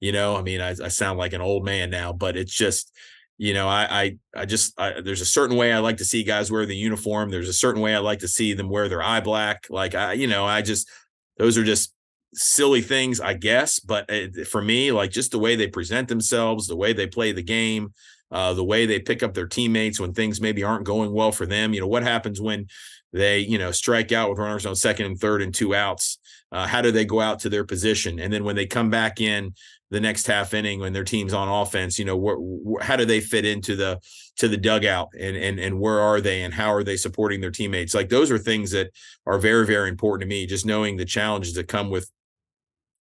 you know, I mean, I, I sound like an old man now, but it's just, you know, I I I just I, there's a certain way I like to see guys wear the uniform. There's a certain way I like to see them wear their eye black. Like I, you know, I just those are just silly things, I guess. But for me, like just the way they present themselves, the way they play the game, uh, the way they pick up their teammates when things maybe aren't going well for them. You know, what happens when they, you know, strike out with runners on second and third and two outs? Uh, how do they go out to their position? And then when they come back in the next half inning when their team's on offense, you know, wh- wh- how do they fit into the to the dugout and and and where are they and how are they supporting their teammates? Like those are things that are very very important to me. Just knowing the challenges that come with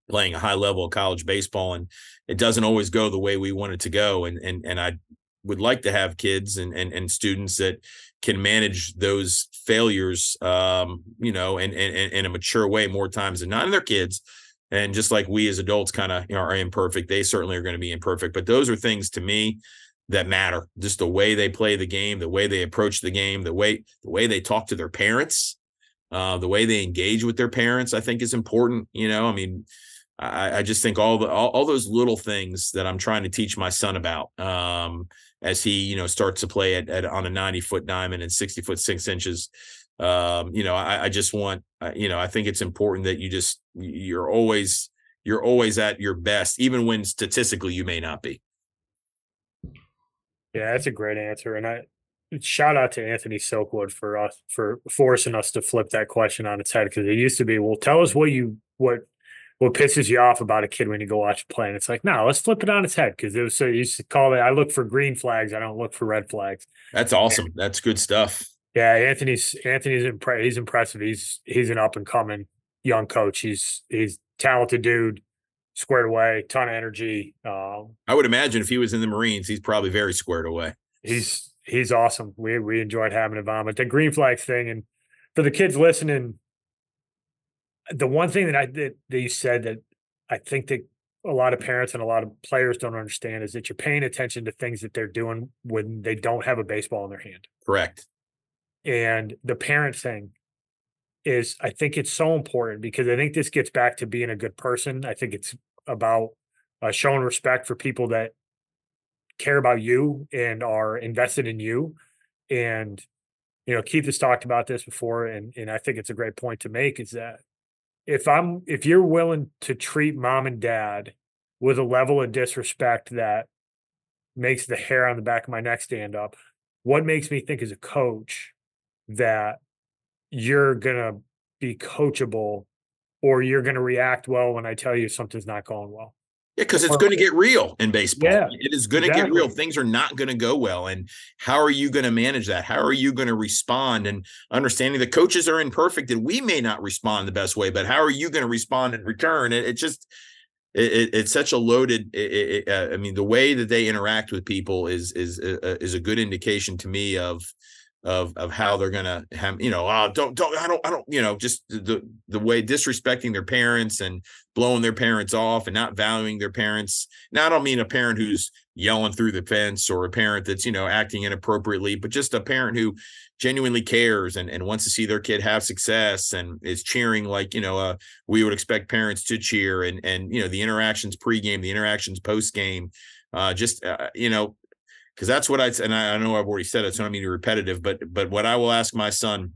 playing a high level of college baseball and it doesn't always go the way we want it to go and and and I would like to have kids and and, and students that can manage those failures um you know in, in in a mature way more times than not in they're kids and just like we as adults kind of you know, are imperfect they certainly are going to be imperfect but those are things to me that matter just the way they play the game the way they approach the game the way the way they talk to their parents uh, the way they engage with their parents i think is important you know i mean I, I just think all the all, all, those little things that I'm trying to teach my son about um, as he you know starts to play at, at on a 90 foot diamond and 60 foot six inches. Um, you know, I, I just want you know I think it's important that you just you're always you're always at your best, even when statistically you may not be. Yeah, that's a great answer, and I shout out to Anthony Silkwood for us for forcing us to flip that question on its head because it used to be, well, tell us what you what what pisses you off about a kid when you go watch a play. And it's like, no, let's flip it on its head because it was so you used to call it. I look for green flags. I don't look for red flags. That's awesome. That's good stuff. Yeah, Anthony's Anthony's impre- he's impressive. He's he's an up and coming young coach. He's he's talented dude, squared away, ton of energy. Um, I would imagine if he was in the Marines, he's probably very squared away. He's he's awesome. We we enjoyed having him on. But the green flags thing, and for the kids listening, the one thing that I that, that you said that I think that a lot of parents and a lot of players don't understand is that you're paying attention to things that they're doing when they don't have a baseball in their hand. Correct. And the parent thing is I think it's so important because I think this gets back to being a good person. I think it's about uh, showing respect for people that care about you and are invested in you. And you know, Keith has talked about this before, and and I think it's a great point to make is that if I'm if you're willing to treat mom and dad with a level of disrespect that makes the hair on the back of my neck stand up, what makes me think as a coach that you're gonna be coachable or you're gonna react well when I tell you something's not going well? Yeah, because it's going to get real in baseball. Yeah, it is going to exactly. get real. Things are not going to go well. And how are you going to manage that? How are you going to respond? And understanding the coaches are imperfect and we may not respond the best way, but how are you going to respond in return? It, it just, it, it's such a loaded. It, uh, I mean, the way that they interact with people is is uh, is a good indication to me of of of how they're gonna have you know oh, don't don't I don't I don't you know just the the way disrespecting their parents and blowing their parents off and not valuing their parents. Now I don't mean a parent who's yelling through the fence or a parent that's you know acting inappropriately, but just a parent who genuinely cares and, and wants to see their kid have success and is cheering like you know uh, we would expect parents to cheer and and you know the interactions pregame, the interactions postgame. Uh, just uh, you know because that's what I and I, know I've already said it, so I don't mean to be repetitive, but but what I will ask my son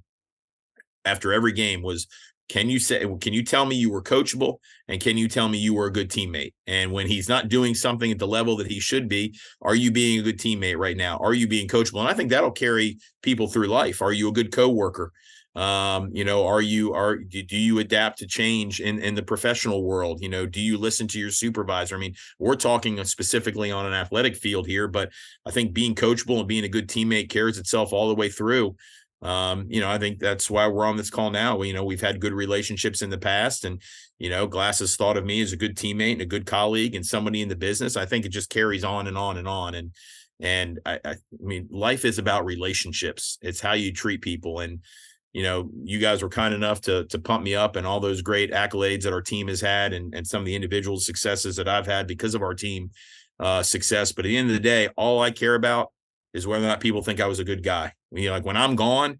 after every game was, can you say, can you tell me you were coachable, and can you tell me you were a good teammate? And when he's not doing something at the level that he should be, are you being a good teammate right now? Are you being coachable? And I think that'll carry people through life. Are you a good coworker? Um you know are you are do, do you adapt to change in in the professional world? You know do you listen to your supervisor? I mean we're talking specifically on an athletic field here but i think being coachable and being a good teammate carries itself all the way through. Um you know i think that's why we're on this call now. You know we've had good relationships in the past and you know glass has thought of me as a good teammate and a good colleague and somebody in the business. I think it just carries on and on and on. And and I, I mean life is about relationships. It's how you treat people. And you know, you guys were kind enough to to pump me up and all those great accolades that our team has had and, and some of the individual successes that I've had because of our team uh, success. But at the end of the day, all I care about is whether or not people think I was a good guy. You know, like when I'm gone,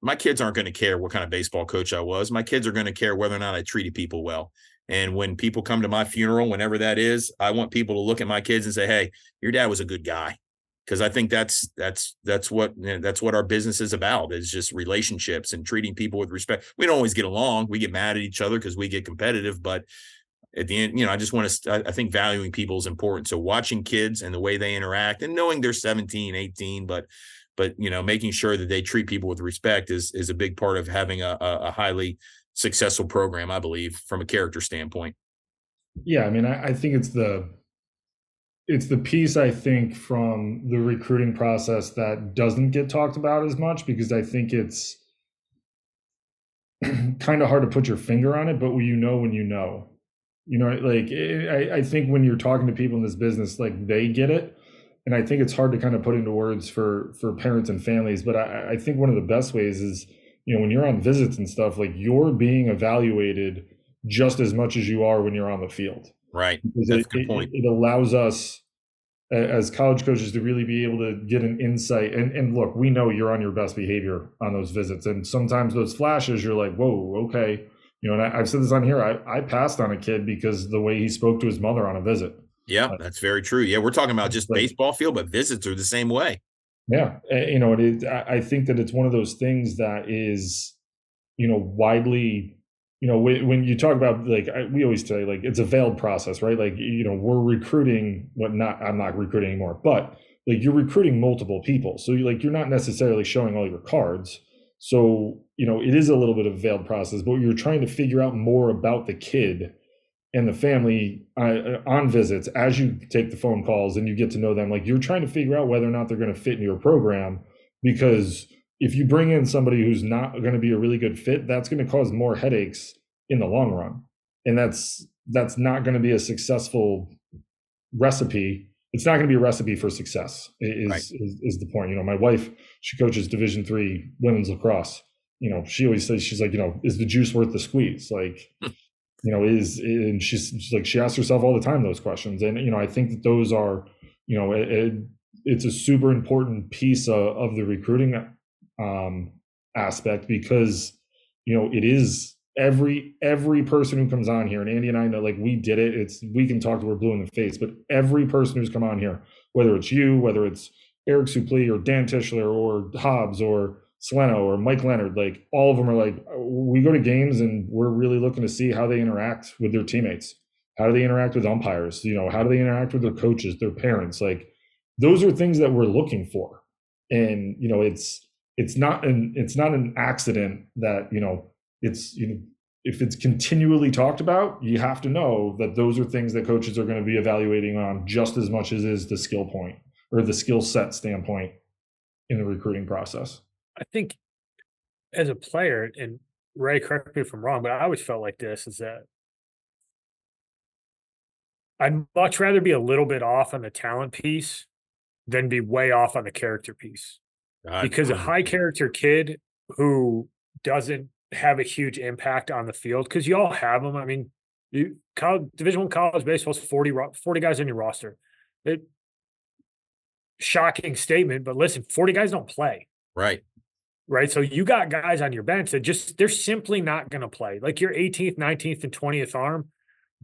my kids aren't going to care what kind of baseball coach I was. My kids are going to care whether or not I treated people well. And when people come to my funeral, whenever that is, I want people to look at my kids and say, "Hey, your dad was a good guy." Because I think that's that's that's what you know, that's what our business is about is just relationships and treating people with respect. We don't always get along. We get mad at each other because we get competitive, but at the end, you know, I just want to I think valuing people is important. So watching kids and the way they interact and knowing they're 17, 18, but but you know, making sure that they treat people with respect is is a big part of having a, a highly successful program, I believe, from a character standpoint. Yeah, I mean, I, I think it's the it's the piece I think from the recruiting process that doesn't get talked about as much because I think it's kind of hard to put your finger on it, but you know when you know. You know, like eh, I, I think when you're talking to people in this business, like they get it, and I think it's hard to kind of put into words for for parents and families. But I, I think one of the best ways is, you know, when you're on visits and stuff, like you're being evaluated just as much as you are when you're on the field. Right. Because That's it, a good point. It, it, allows us as college coaches to really be able to get an insight. And, and look, we know you're on your best behavior on those visits. And sometimes those flashes, you're like, whoa, okay. You know, and I, have said this on here. I, I passed on a kid because the way he spoke to his mother on a visit. Yeah, uh, that's very true. Yeah, we're talking about just baseball field, but visits are the same way. Yeah, you know, it is. I think that it's one of those things that is, you know, widely you know when, you talk about like we always say like it's a veiled process right? Like you know we're recruiting what not i'm not recruiting anymore but like you're recruiting multiple people. So you like you're not necessarily showing all your cards. So you know it is a little bit of a veiled process but you're trying to figure out more about the kid and the family uh, on visits as you take the phone calls and you get to know them. Like you're trying to figure out whether or not they're going to fit in your program because if you bring in somebody who's not going to be a really good fit, that's going to cause more headaches in the long run. And that's that's not going to be a successful recipe. It's not going to be a recipe for success. Is, right. is, is the point? You know, my wife she coaches Division three women's lacrosse. You know, she always says she's like, you know, is the juice worth the squeeze? Like, hmm. you know, is and she's, she's, like she asks herself all the time those questions. And you know, I think that those are, you know, it, it, it's a super important piece of, of the recruiting um, aspect because you know it is every every person who comes on here and Andy and I know like we did it it's we can talk to we're blue in the face but every person who's come on here whether it's you whether it's Eric Suplee or Dan Tischler or Hobbs or Cilento or Mike Leonard like all of them are like we go to games and we're really looking to see how they interact with their teammates. How do they interact with umpires? You know how do they interact with their coaches their parents? Like those are things that we're looking for. And you know it's it's not an it's not an accident that you know it's you know if it's continually talked about you have to know that those are things that coaches are going to be evaluating on just as much as is the skill point or the skill set standpoint in the recruiting process. I think as a player and ray correct me if i'm wrong but i always felt like this is that i'd much rather be a little bit off on the talent piece than be way off on the character piece God, because a high character kid who doesn't have a huge impact on the field because you all have them. I mean, you college, Division One college baseball is 40, 40 guys in your roster. It shocking statement, but listen, 40 guys don't play. Right. Right. So you got guys on your bench that just they're simply not going to play. Like your 18th, 19th, and 20th arm,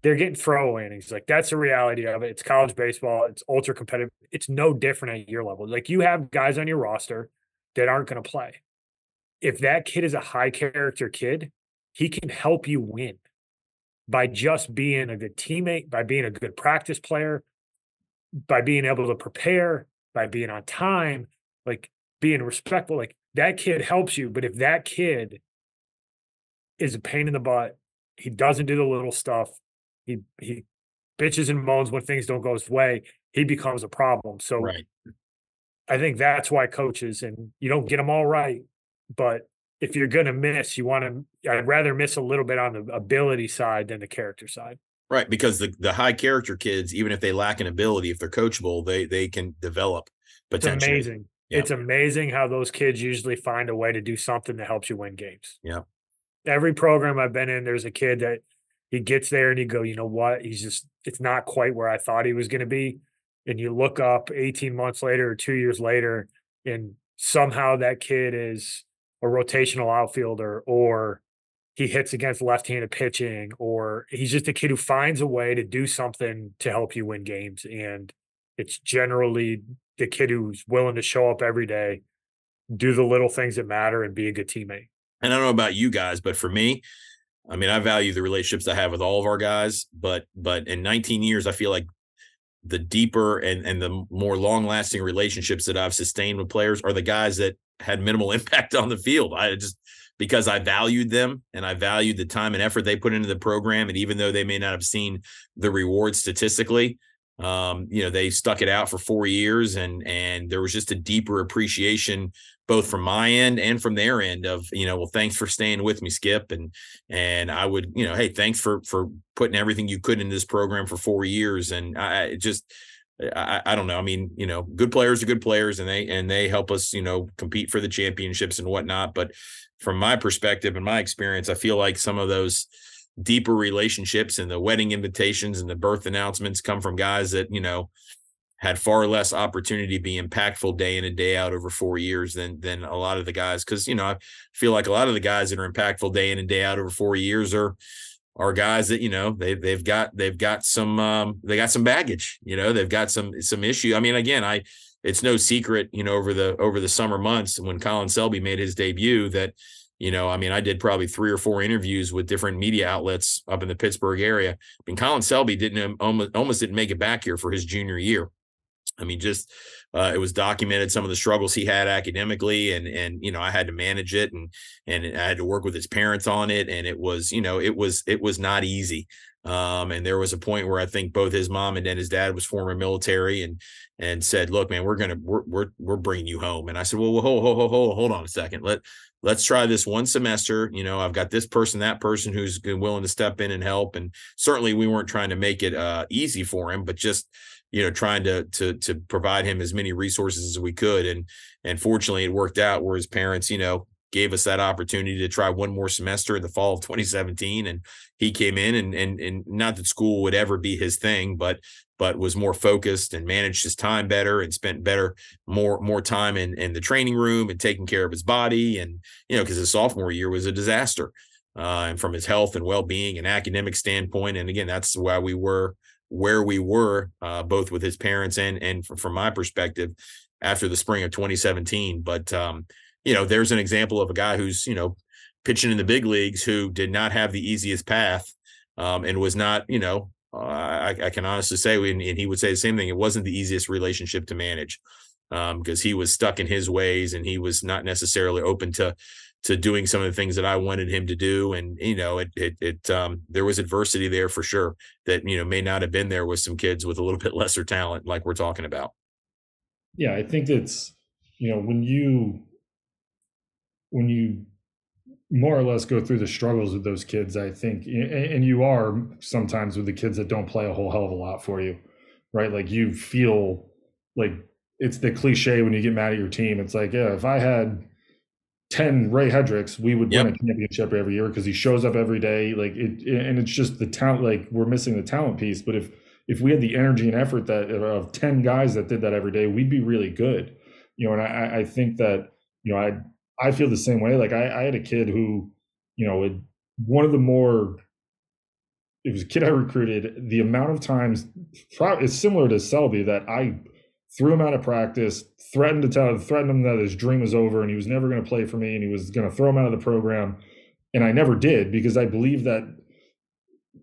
they're getting throwaway innings. Like that's the reality of it. It's college baseball. It's ultra competitive. It's no different at your level. Like you have guys on your roster that aren't going to play. If that kid is a high character kid, he can help you win by just being a good teammate, by being a good practice player, by being able to prepare, by being on time. Like being respectful. Like that kid helps you, but if that kid is a pain in the butt, he doesn't do the little stuff. He he bitches and moans when things don't go his way. He becomes a problem. So Right. I think that's why coaches and you don't get them all right, but if you're gonna miss, you want to. I'd rather miss a little bit on the ability side than the character side. Right. Because the, the high character kids, even if they lack an ability, if they're coachable, they they can develop It's amazing. Yeah. It's amazing how those kids usually find a way to do something that helps you win games. Yeah. Every program I've been in, there's a kid that he gets there and you go, you know what? He's just, it's not quite where I thought he was going to be. And you look up 18 months later or two years later, and somehow that kid is a rotational outfielder or he hits against left-handed pitching or he's just a kid who finds a way to do something to help you win games and it's generally the kid who's willing to show up every day do the little things that matter and be a good teammate and I don't know about you guys, but for me, I mean, I value the relationships I have with all of our guys, but but in 19 years, I feel like the deeper and and the more long lasting relationships that I've sustained with players are the guys that had minimal impact on the field. I just because I valued them and I valued the time and effort they put into the program, and even though they may not have seen the reward statistically, um, you know, they stuck it out for four years, and and there was just a deeper appreciation both from my end and from their end of you know well thanks for staying with me skip and and i would you know hey thanks for for putting everything you could in this program for four years and i just I, I don't know. I mean, you know, good players are good players, and they and they help us, you know, compete for the championships and whatnot. But from my perspective and my experience, I feel like some of those deeper relationships and the wedding invitations and the birth announcements come from guys that you know had far less opportunity to be impactful day in and day out over four years than than a lot of the guys. Because you know, I feel like a lot of the guys that are impactful day in and day out over four years are are guys that you know they they've got they've got some um, they got some baggage. You know, they've got some some issue. I mean, again, I it's no secret. You know, over the over the summer months when Colin Selby made his debut that. You know, I mean, I did probably three or four interviews with different media outlets up in the Pittsburgh area. I mean, Colin Selby didn't almost almost didn't make it back here for his junior year. I mean, just uh, it was documented some of the struggles he had academically, and and you know I had to manage it, and and I had to work with his parents on it, and it was you know it was it was not easy. Um, and there was a point where I think both his mom and then his dad was former military, and and said, "Look, man, we're gonna we're we're, we're bringing you home." And I said, "Well, well hold, hold hold hold on a second. Let let's try this one semester. You know, I've got this person, that person who's willing to step in and help. And certainly, we weren't trying to make it uh, easy for him, but just you know trying to to to provide him as many resources as we could and and fortunately it worked out where his parents you know gave us that opportunity to try one more semester in the fall of 2017 and he came in and and and not that school would ever be his thing but but was more focused and managed his time better and spent better more more time in in the training room and taking care of his body and you know because his sophomore year was a disaster uh, and from his health and well-being and academic standpoint and again that's why we were where we were, uh, both with his parents and and from my perspective, after the spring of 2017. But um, you know, there's an example of a guy who's you know pitching in the big leagues who did not have the easiest path um, and was not, you know, uh, I, I, can honestly say, and, he would say the same thing. It wasn't the easiest relationship to manage because um, he was stuck in his ways and he was not necessarily open to to doing some of the things that I wanted him to do. And, you know, it, it, it, um, there was adversity there for sure that, you know, may not have been there with some kids with a little bit lesser talent, like we're talking about. Yeah. I think it's, you know, when you, when you more or less go through the struggles with those kids, I think, and you are sometimes with the kids that don't play a whole hell of a lot for you, right? Like you feel like it's the cliche when you get mad at your team. It's like, yeah, if I had 10 Ray Hedricks, we would yep. win a championship every year because he shows up every day. Like it, and it's just the talent, like we're missing the talent piece. But if, if we had the energy and effort that uh, of 10 guys that did that every day, we'd be really good. You know, and I, I think that, you know, I, I feel the same way. Like I, I had a kid who, you know, it, one of the more, it was a kid I recruited. The amount of times, it's similar to Selby that I threw him out of practice, threatened to tell, threatened him that his dream was over and he was never going to play for me and he was going to throw him out of the program. And I never did because I believe that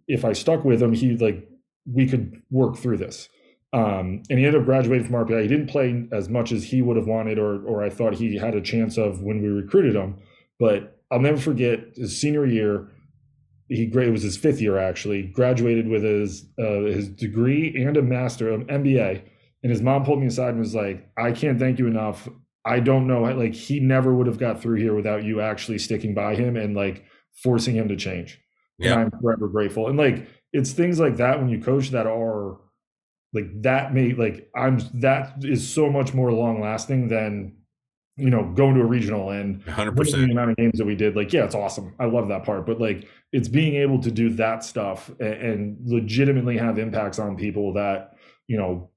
if I stuck with him, he like we could work through this. Um, and he ended up graduating from RPI. He didn't play as much as he would have wanted, or or I thought he had a chance of when we recruited him. But I'll never forget his senior year. He it was his fifth year actually. Graduated with his uh, his degree and a master of MBA. And his mom pulled me aside and was like, "I can't thank you enough. I don't know. Like he never would have got through here without you actually sticking by him and like forcing him to change." Yeah. And I'm forever grateful. And like it's things like that when you coach that are like that may like i'm that is so much more long lasting than you know going to a regional and 100% the amount of games that we did like yeah it's awesome i love that part but like it's being able to do that stuff and, and legitimately have impacts on people that you know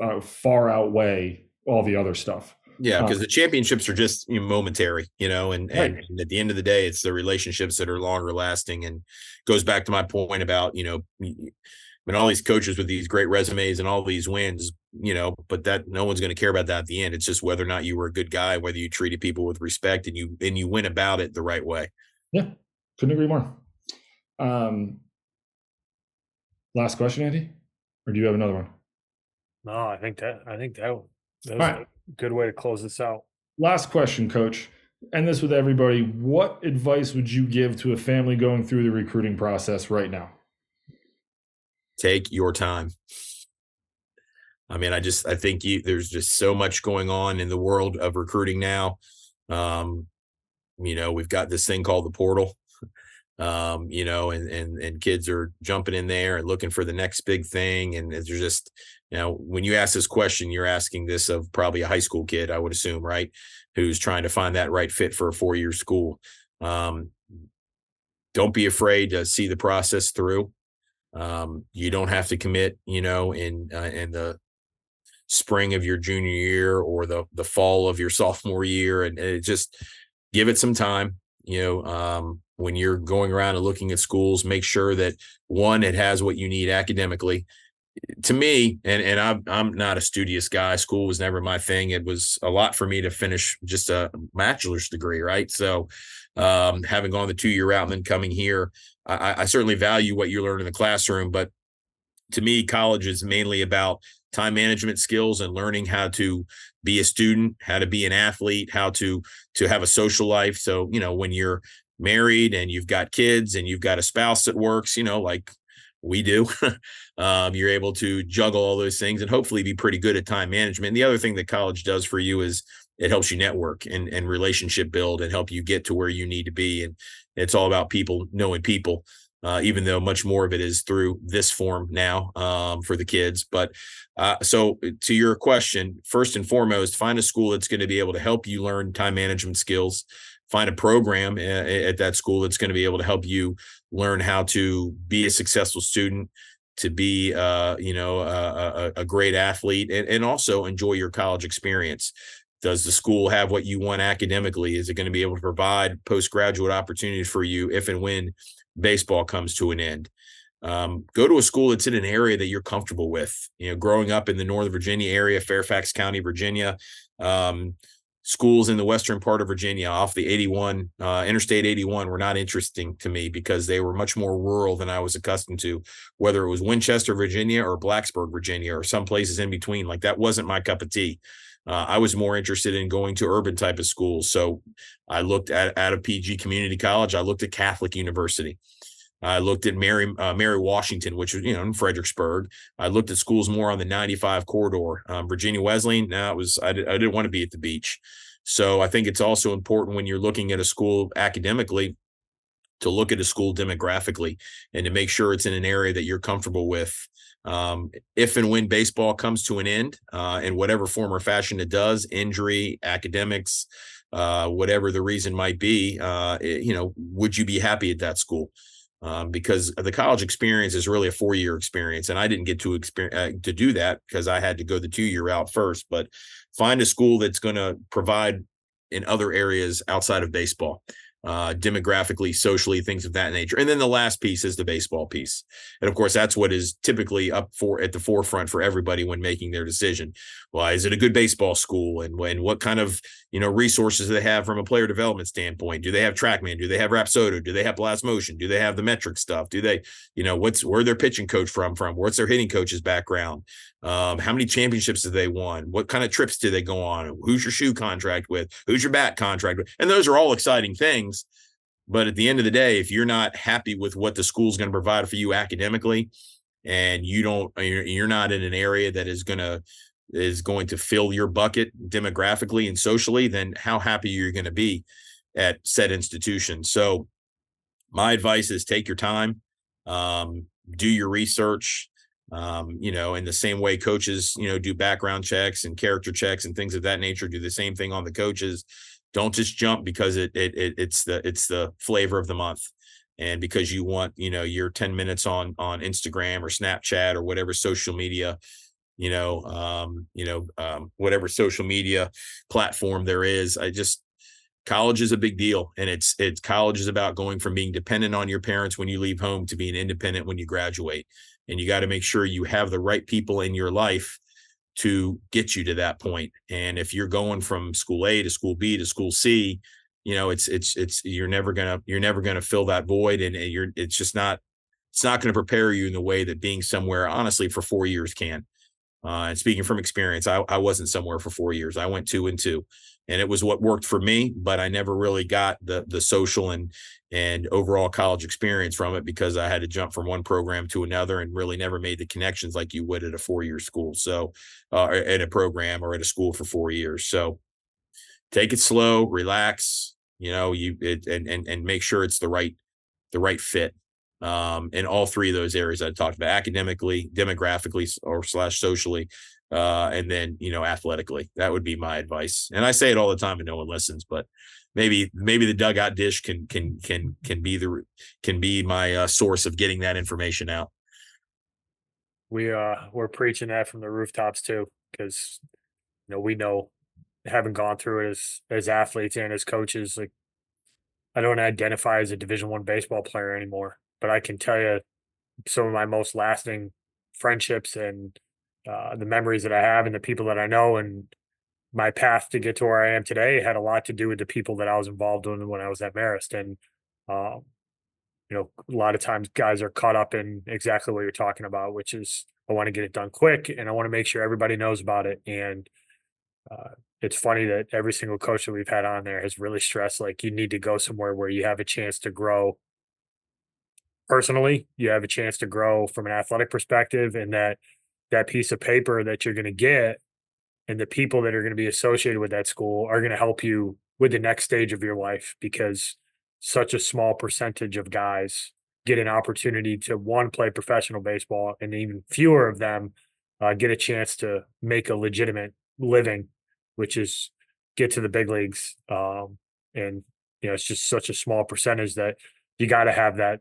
uh, far outweigh all the other stuff yeah, because uh, the championships are just you know, momentary, you know, and, right. and at the end of the day, it's the relationships that are longer lasting. And goes back to my point about you know mean, all these coaches with these great resumes and all these wins, you know, but that no one's going to care about that at the end. It's just whether or not you were a good guy, whether you treated people with respect and you and you went about it the right way. Yeah, couldn't agree more. Um, last question, Andy, or do you have another one? No, I think that I think that, that was right. a good way to close this out. Last question, Coach. And this with everybody. What advice would you give to a family going through the recruiting process right now? take your time. I mean, I just I think you, there's just so much going on in the world of recruiting now. Um, you know, we've got this thing called the portal. Um, you know, and and and kids are jumping in there and looking for the next big thing. And they're just, you know, when you ask this question, you're asking this of probably a high school kid, I would assume, right? Who's trying to find that right fit for a four year school. Um, don't be afraid to see the process through. Um, you don't have to commit, you know, in uh, in the spring of your junior year or the the fall of your sophomore year, and, and it just give it some time. You know, um, when you're going around and looking at schools, make sure that one it has what you need academically. To me, and and I'm I'm not a studious guy. School was never my thing. It was a lot for me to finish just a bachelor's degree, right? So, um, having gone the two year route and then coming here, I, I certainly value what you learn in the classroom, but to me, college is mainly about time management skills and learning how to be a student, how to be an athlete, how to to have a social life. So, you know, when you're married and you've got kids and you've got a spouse that works, you know, like we do, um, you're able to juggle all those things and hopefully be pretty good at time management. And the other thing that college does for you is it helps you network and, and relationship build and help you get to where you need to be. And it's all about people knowing people. Uh, even though much more of it is through this form now um, for the kids. But uh, so to your question, first and foremost, find a school that's going to be able to help you learn time management skills. Find a program at, at that school that's going to be able to help you learn how to be a successful student, to be uh, you know a, a, great athlete, and, and also enjoy your college experience. Does the school have what you want academically? Is it going to be able to provide postgraduate opportunities for you if and when baseball comes to an end? Um, go to a school that's in an area that you're comfortable with. You know growing up in the northern virginia area fairfax county virginia um, schools in the western part of virginia off the 81 uh, interstate 81 were not interesting to me because they were much more rural than i was accustomed to whether it was winchester virginia or blacksburg virginia or some places in between like that wasn't my cup of tea uh, I was more interested in going to urban type of schools. So I looked at at a PG community college. I looked at Catholic University. I looked at Mary uh, Mary Washington, which was you know in Fredericksburg. I looked at schools more on the 95 corridor. Um, Virginia Wesleyan. Now it was I, did, I didn't want to be at the beach. So I think it's also important when you're looking at a school academically to look at a school demographically and to make sure it's in an area that you're comfortable with um, if and when baseball comes to an end uh, in whatever form or fashion it does injury academics uh, whatever the reason might be uh, it, you know would you be happy at that school um, because the college experience is really a four year experience and i didn't get to experience uh, to do that because i had to go the two year route first but find a school that's going to provide in other areas outside of baseball uh, demographically, socially, things of that nature. And then the last piece is the baseball piece. And of course, that's what is typically up for at the forefront for everybody when making their decision. Why is it a good baseball school? And when what kind of you know resources they have from a player development standpoint? Do they have trackman? Do they have rapsodo? Do they have blast motion? Do they have the metric stuff? Do they you know what's where their pitching coach from from? What's their hitting coach's background? Um, how many championships have they won? What kind of trips do they go on? Who's your shoe contract with? Who's your bat contract with? And those are all exciting things. But at the end of the day if you're not happy with what the school's going to provide for you academically and you don't you're not in an area that is going to is going to fill your bucket demographically and socially, then how happy you're going to be at said institution. So my advice is take your time, um, do your research. Um, you know, in the same way coaches, you know, do background checks and character checks and things of that nature, do the same thing on the coaches. Don't just jump because it, it, it it's the it's the flavor of the month and because you want you know your 10 minutes on on instagram or snapchat or whatever social media you know, um, you know, um, whatever social media platform there is. I just college is a big deal, and it's it's college is about going from being dependent on your parents when you leave home to being independent when you graduate, and you got to make sure you have the right people in your life to get you to that point. And if you're going from school A to school B to school C, you know, it's it's it's you're never gonna you're never gonna fill that void, and you're it's just not it's not going to prepare you in the way that being somewhere honestly for four years can uh, and speaking from experience, I, I wasn't somewhere for four years. I went two and two, and it was what worked for me. But I never really got the the social and and overall college experience from it because I had to jump from one program to another and really never made the connections like you would at a four year school. So, uh, at a program or at a school for four years. So, take it slow, relax. You know, you it, and and and make sure it's the right the right fit um, in all three of those areas I talked about academically, demographically, or slash socially, uh, and then you know athletically. That would be my advice. And I say it all the time, and no one listens. But maybe maybe the dugout dish can can can can be the can be my uh, source of getting that information out. We uh we're preaching that from the rooftops too, because you know we know having gone through it as as athletes and as coaches, like I don't identify as a Division One baseball player anymore but I can tell you some of my most lasting friendships and uh, the memories that I have and the people that I know and my path to get to where I am today had a lot to do with the people that I was involved in when I was at Marist. And, um, you know, a lot of times guys are caught up in exactly what you're talking about, which is I want to get it done quick and I want to make sure everybody knows about it. And uh, it's funny that every single coach that we've had on there has really stressed like you need to go somewhere where you have a chance to grow personally you have a chance to grow from an athletic perspective and that that piece of paper that you're going to get and the people that are going to be associated with that school are going to help you with the next stage of your life because such a small percentage of guys get an opportunity to one play professional baseball and even fewer of them uh, get a chance to make a legitimate living which is get to the big leagues um, and you know it's just such a small percentage that you got to have that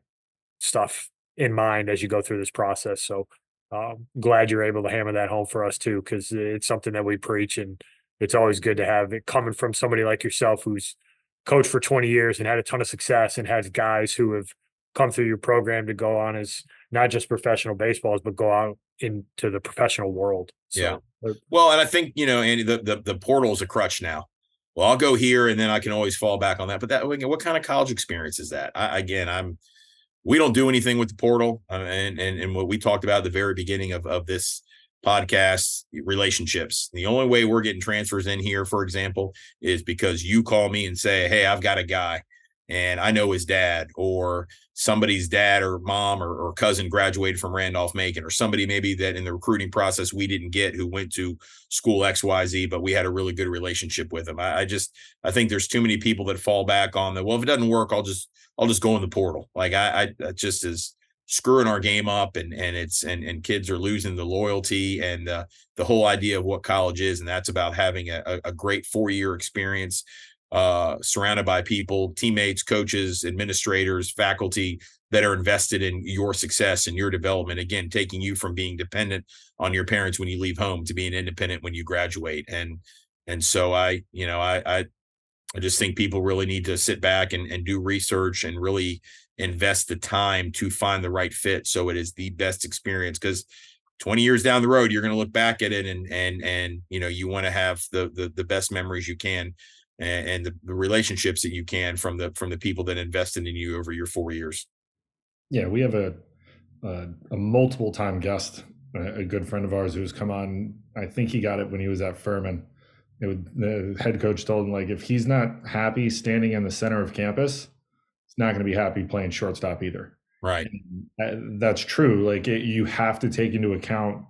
stuff in mind as you go through this process. So um, glad you're able to hammer that home for us too, because it's something that we preach, and it's always good to have it coming from somebody like yourself who's coached for 20 years and had a ton of success and has guys who have come through your program to go on as not just professional baseballs, but go out into the professional world. So, yeah. Uh well, and I think you know, Andy, the, the the portal is a crutch now. Well, I'll go here, and then I can always fall back on that. But that, what kind of college experience is that? I, again, I'm we don't do anything with the portal uh, and, and and what we talked about at the very beginning of, of this podcast relationships. The only way we're getting transfers in here for example is because you call me and say hey i've got a guy and i know his dad or somebody's dad or mom or, or cousin graduated from randolph macon or somebody maybe that in the recruiting process we didn't get who went to school xyz but we had a really good relationship with them I, I just i think there's too many people that fall back on the well if it doesn't work i'll just I'll just go in the portal. Like I, I just is screwing our game up, and and it's and and kids are losing the loyalty and uh, the whole idea of what college is, and that's about having a, a great four year experience, uh, surrounded by people, teammates, coaches, administrators, faculty that are invested in your success and your development. Again, taking you from being dependent on your parents when you leave home to being independent when you graduate, and and so I, you know, I I I just think people really need to sit back and, and do research and really invest the time to find the right fit so it is the best experience. Because 20 years down the road you're going to look back at it and and and you know you want to have the, the the best memories you can and, and the, the relationships that you can from the from the people that invested in you over your four years. Yeah, we have a a, a multiple time guest, a, a, good friend of ours who's come on. I think he got it when he was at Furman. It would, the head coach told him like if he's not happy standing in the center of campus, he's not going to be happy playing shortstop either. Right. And that's true. Like it, you have to take into account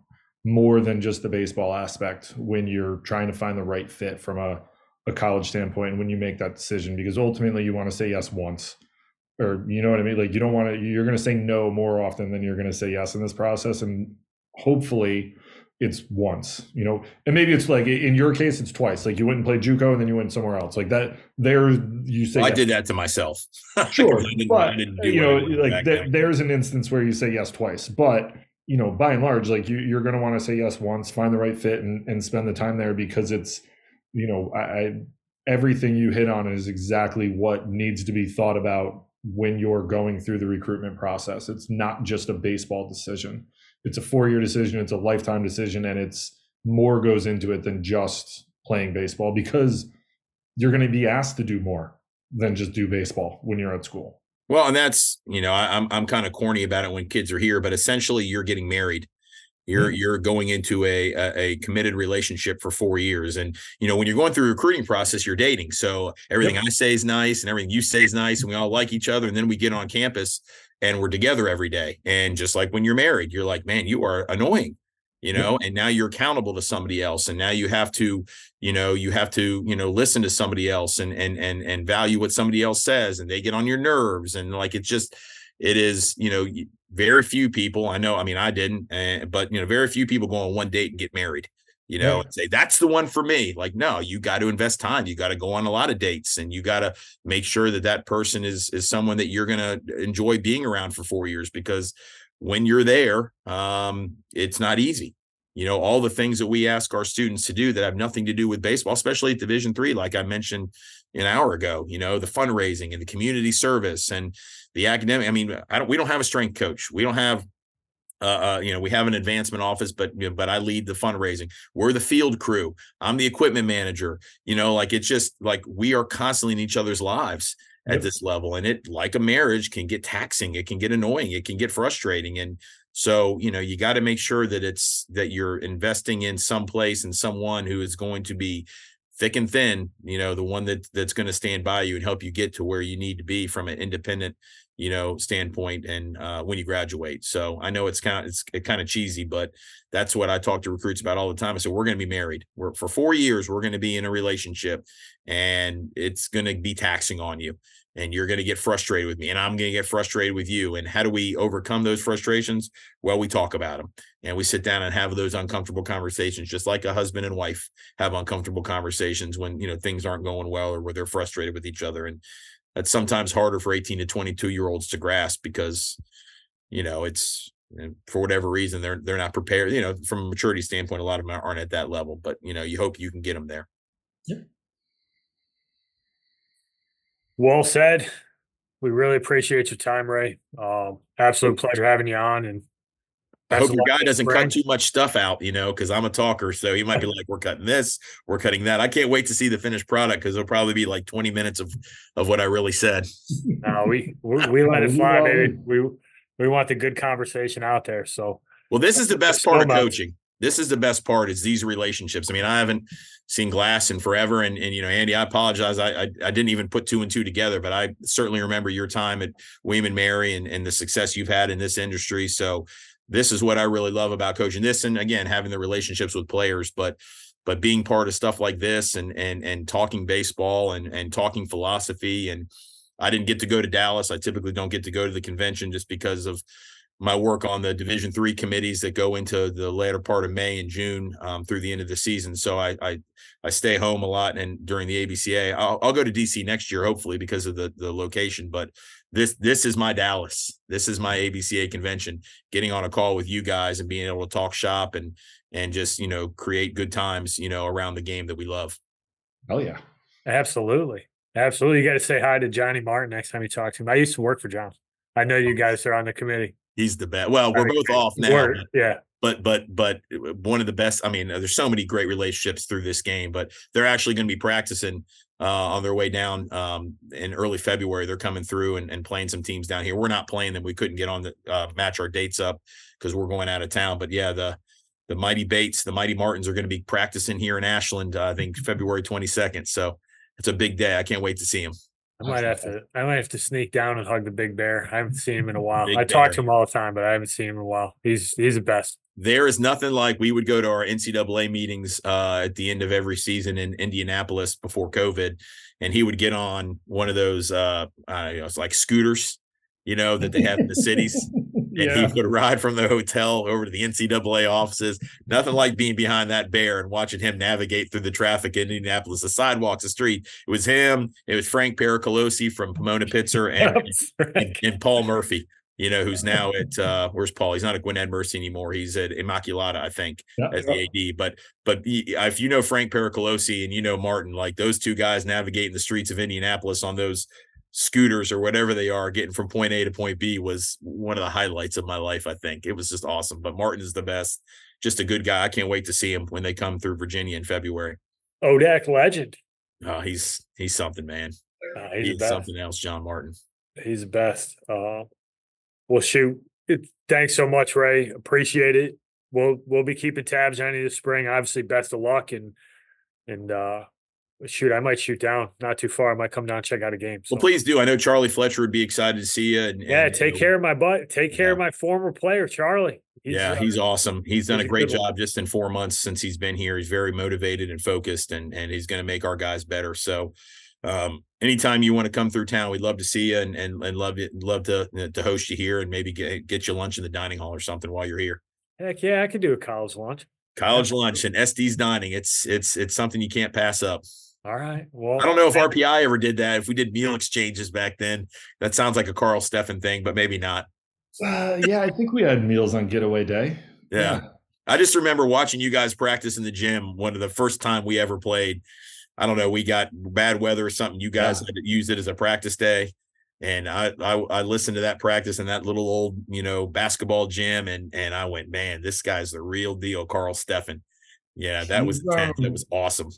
more than just the baseball aspect when you're trying to find the right fit from a, a college standpoint when you make that decision because ultimately you want to say yes once or you know what i mean? Like you don't want to you're going to say no more often than you're going to say yes in this process and hopefully it's once you know? And maybe it's like in your case it's twice. Like you went and played juco and then you went somewhere else. Like that there you say well, i did that to myself. Sure but you know like th- there's an instance where you say yes twice but you know, by and large, like you, you're going to want to say yes once, find the right fit, and, and spend the time there because it's, you know, I, I everything you hit on is exactly what needs to be thought about when you're going through the recruitment process. It's not just a baseball decision; it's a four year decision, it's a lifetime decision, and it's more goes into it than just playing baseball because you're going to be asked to do more than just do baseball when you're at school. Well, and that's you know I, I'm, I'm kind of corny about it when kids are here, but essentially you're getting married. You're you're going into a, a, a committed relationship for four years, and you know when you're going through a recruiting process, you're dating. So everything yep. I say is nice, and everything you say is nice, and we all like each other. And then we get on campus, and we're together every day. And just like when you're married, you're like, man, you are annoying you know and now you're accountable to somebody else and now you have to you know you have to you know listen to somebody else and and and and value what somebody else says and they get on your nerves and like it's just it is you know very few people i know i mean i didn't uh, but you know very few people go on one date and get married you know yeah. and say that's the one for me like no you got to invest time you got to go on a lot of dates and you got to make sure that that person is is someone that you're going to enjoy being around for 4 years because when you're there, um, it's not easy. You know, all the things that we ask our students to do that have nothing to do with baseball, especially at Division three, like I mentioned an hour ago. You know, the fundraising and the community service and the academic. I mean, I don't. We don't have a strength coach. We don't have uh, uh, you know, we have an advancement office, but you know, but I lead the fundraising. We're the field crew. I'm the equipment manager. You know, like it's just like we are constantly in each other's lives at yep. this level, and it like a marriage can get taxing. It can get annoying. It can get frustrating, and so, you know, you got to make sure that it's that you're investing in some place and someone who is going to be thick and thin, you know, the one that that's going to stand by you and help you get to where you need to be from an independent, you know, standpoint and uh, when you graduate. So I know it's kind of it's kind of cheesy, but that's what I talk to recruits about all the time. I said we're going to be married. We're for four years. We're going to be in a relationship, and it's going to be taxing on you and you're going to get frustrated with me and I'm going to get frustrated with you. And how do we overcome those frustrations? Well, we talk about them and we sit down and have those uncomfortable conversations, just like a husband and wife have uncomfortable conversations when, you know, things aren't going well or where they're frustrated with each other. And that's sometimes harder for 18 to 22 year olds to grasp because, you know, it's, eh, for whatever reason they're they're not prepared you know from a maturity standpoint a lot of them aren't at that level but you know you hope you can get them there yeah well said. We really appreciate your time, Ray. Um, absolute pleasure having you on. And I hope your guy doesn't cut too much stuff out, you know, because I'm a talker. So he might be like, "We're cutting this, we're cutting that." I can't wait to see the finished product because it'll probably be like 20 minutes of of what I really said. No, we we, we let it fly, baby. We we want the good conversation out there. So, well, this is the best part of coaching this is the best part is these relationships. I mean, I haven't seen glass in forever. And, and you know, Andy, I apologize. I, I, I didn't even put two and two together, but I certainly remember your time at William and Mary and, and the success you've had in this industry. So this is what I really love about coaching this. And again, having the relationships with players, but but being part of stuff like this and and and talking baseball and and talking philosophy and I didn't get to go to Dallas. I typically don't get to go to the convention just because of my work on the Division three committees that go into the latter part of May and June um, through the end of the season. So I, I, I stay home a lot, and during the ABCA, I'll, I'll go to DC next year, hopefully because of the the location. But this this is my Dallas. This is my ABCA convention. Getting on a call with you guys and being able to talk shop and and just you know create good times you know around the game that we love. Oh yeah, absolutely, absolutely. You got to say hi to Johnny Martin next time you talk to him. I used to work for John. I know you guys are on the committee. He's the best. Well, we're both off now. But, yeah. But but but one of the best. I mean, there's so many great relationships through this game, but they're actually going to be practicing uh, on their way down um, in early February. They're coming through and, and, playing some teams down here. We're not playing them. We couldn't get on the uh, match our dates up because we're going out of town. But yeah, the the Mighty Bates, the Mighty Martins are going to be practicing here in Ashland. Uh, I think February 22nd. So it's a big day. I can't wait to see them. I might have to. I might have to sneak down and hug the big bear. I haven't seen him in a while. Big I talk to him all the time, but I haven't seen him in a while. He's he's the best. There is nothing like we would go to our NCAA meetings uh, at the end of every season in Indianapolis before COVID, and he would get on one of those uh, uh know, it's like scooters, you know, that they have in the cities. and yeah. he would ride from the hotel over to the NCAA offices. Nothing like being behind that bear and watching him navigate through the traffic in Indianapolis, the sidewalks, the street. It was him. It was Frank Pericolosi from Pomona Pitzer and, and, and, Paul Murphy. You know, who's now at uh, where's Paul? He's not at Gwynedd Mercy anymore. He's at Immaculata, I think, yeah, as the AD. But but if you know Frank Pericolosi and you know Martin, like those two guys navigating the streets of Indianapolis on those scooters or whatever they are getting from point A to point B was one of the highlights of my life. I think it was just awesome. But Martin is the best, just a good guy. I can't wait to see him when they come through Virginia in February. ODAC legend. Uh, he's he's something, man. Uh, he's, he's something else, John Martin. He's the best. Uh, well, shoot. It, thanks so much, Ray. Appreciate it. We'll we'll be keeping tabs on you this spring. Obviously, best of luck and and uh shoot, I might shoot down not too far. I might come down and check out a game. So. Well, please do. I know Charlie Fletcher would be excited to see you. And, yeah, and, take care of my butt. Take care yeah. of my former player, Charlie. He's, yeah, uh, he's awesome. He's done he's a great job one. just in four months since he's been here. He's very motivated and focused, and and he's going to make our guys better. So, um, anytime you want to come through town, we'd love to see you and and, and love it, love to to host you here and maybe get get you lunch in the dining hall or something while you're here. Heck yeah, I could do a college lunch. College lunch and SD's dining. It's it's it's something you can't pass up. All right. Well, I don't know if RPI ever did that. If we did meal exchanges back then, that sounds like a Karl Steffen thing, but maybe not. Uh, yeah, I think we had meals on getaway day. Yeah. yeah. I just remember watching you guys practice in the gym. One of the first time we ever played. I don't know. We got bad weather or something. You guys yeah. used it as a practice day, and I, I I listened to that practice in that little old you know basketball gym, and and I went, man, this guy's the real deal, Karl Steffen. Yeah, that was intense. That was awesome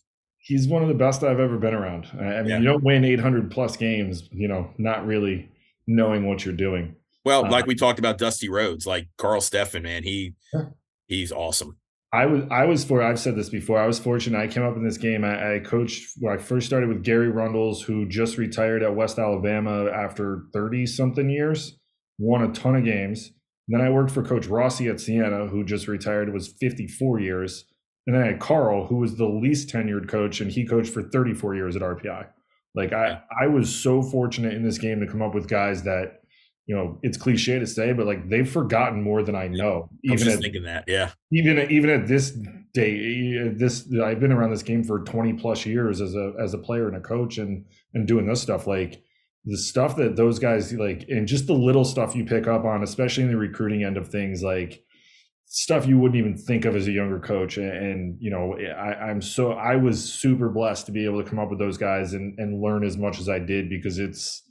he's one of the best I've ever been around. I mean, yeah. you don't win 800 plus games, you know, not really knowing what you're doing. Well, uh, like we talked about Dusty Rhodes, like Karl Steffen, man, he he's awesome. I was I was for I've said this before. I was fortunate. I came up in this game. I, I coached when I first started with Gary Rundles, who just retired at West Alabama after 30 something years, won a ton of games. And then I worked for Coach Rossi at Siena, who just retired, was 54 years and then I had Karl, who was the least tenured coach, and he coached for 34 years at RPI. Like I, I was so fortunate in this game to come up with guys that, you know, it's cliche to say, but like they've forgotten more than I know. Even I was just at, thinking that, yeah. Even even at this day, this I've been around this game for 20 plus years as a as a player and a coach, and and doing this stuff. Like the stuff that those guys like, and just the little stuff you pick up on, especially in the recruiting end of things, like stuff you wouldn't even think of as a younger coach. And, and you know, I, am so I was super blessed to be able to come up with those guys and and learn as much as I did because it's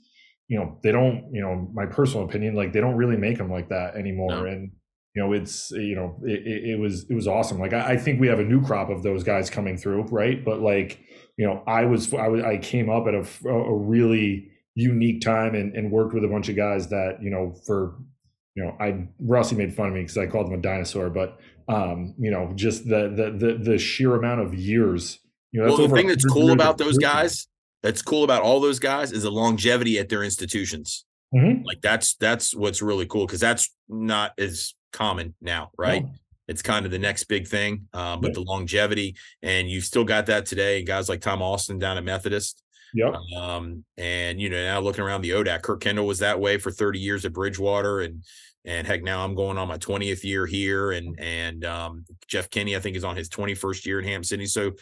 you know they don't you know my personal opinion like they don't really make them like that anymore no. and you know it's you know it, it, was it was awesome like I, I, think we have a new crop of those guys coming through right but like you know i was i, was, I came up at a, a really unique time and, and worked with a bunch of guys that you know for you know, I Rossi made fun of me because I called him a dinosaur, but um, you know, just the the the, the sheer amount of years. You know, well, the thing that's cool about those guys, that's cool about all those guys, is the longevity at their institutions. Mm-hmm. Like that's that's what's really cool because that's not as common now, right? No. It's kind of the next big thing, um, but yeah. the longevity, and you've still got that today. Guys like Tom Austin down at Methodist, Yep. Um, and you know, now looking around the ODAC, Curt Kendall was that way for 30 years at Bridgewater, and and heck, now I'm going on my 20th year here, and and um, Jeff Kinney, I think, is on his 21st year in Ham City. So,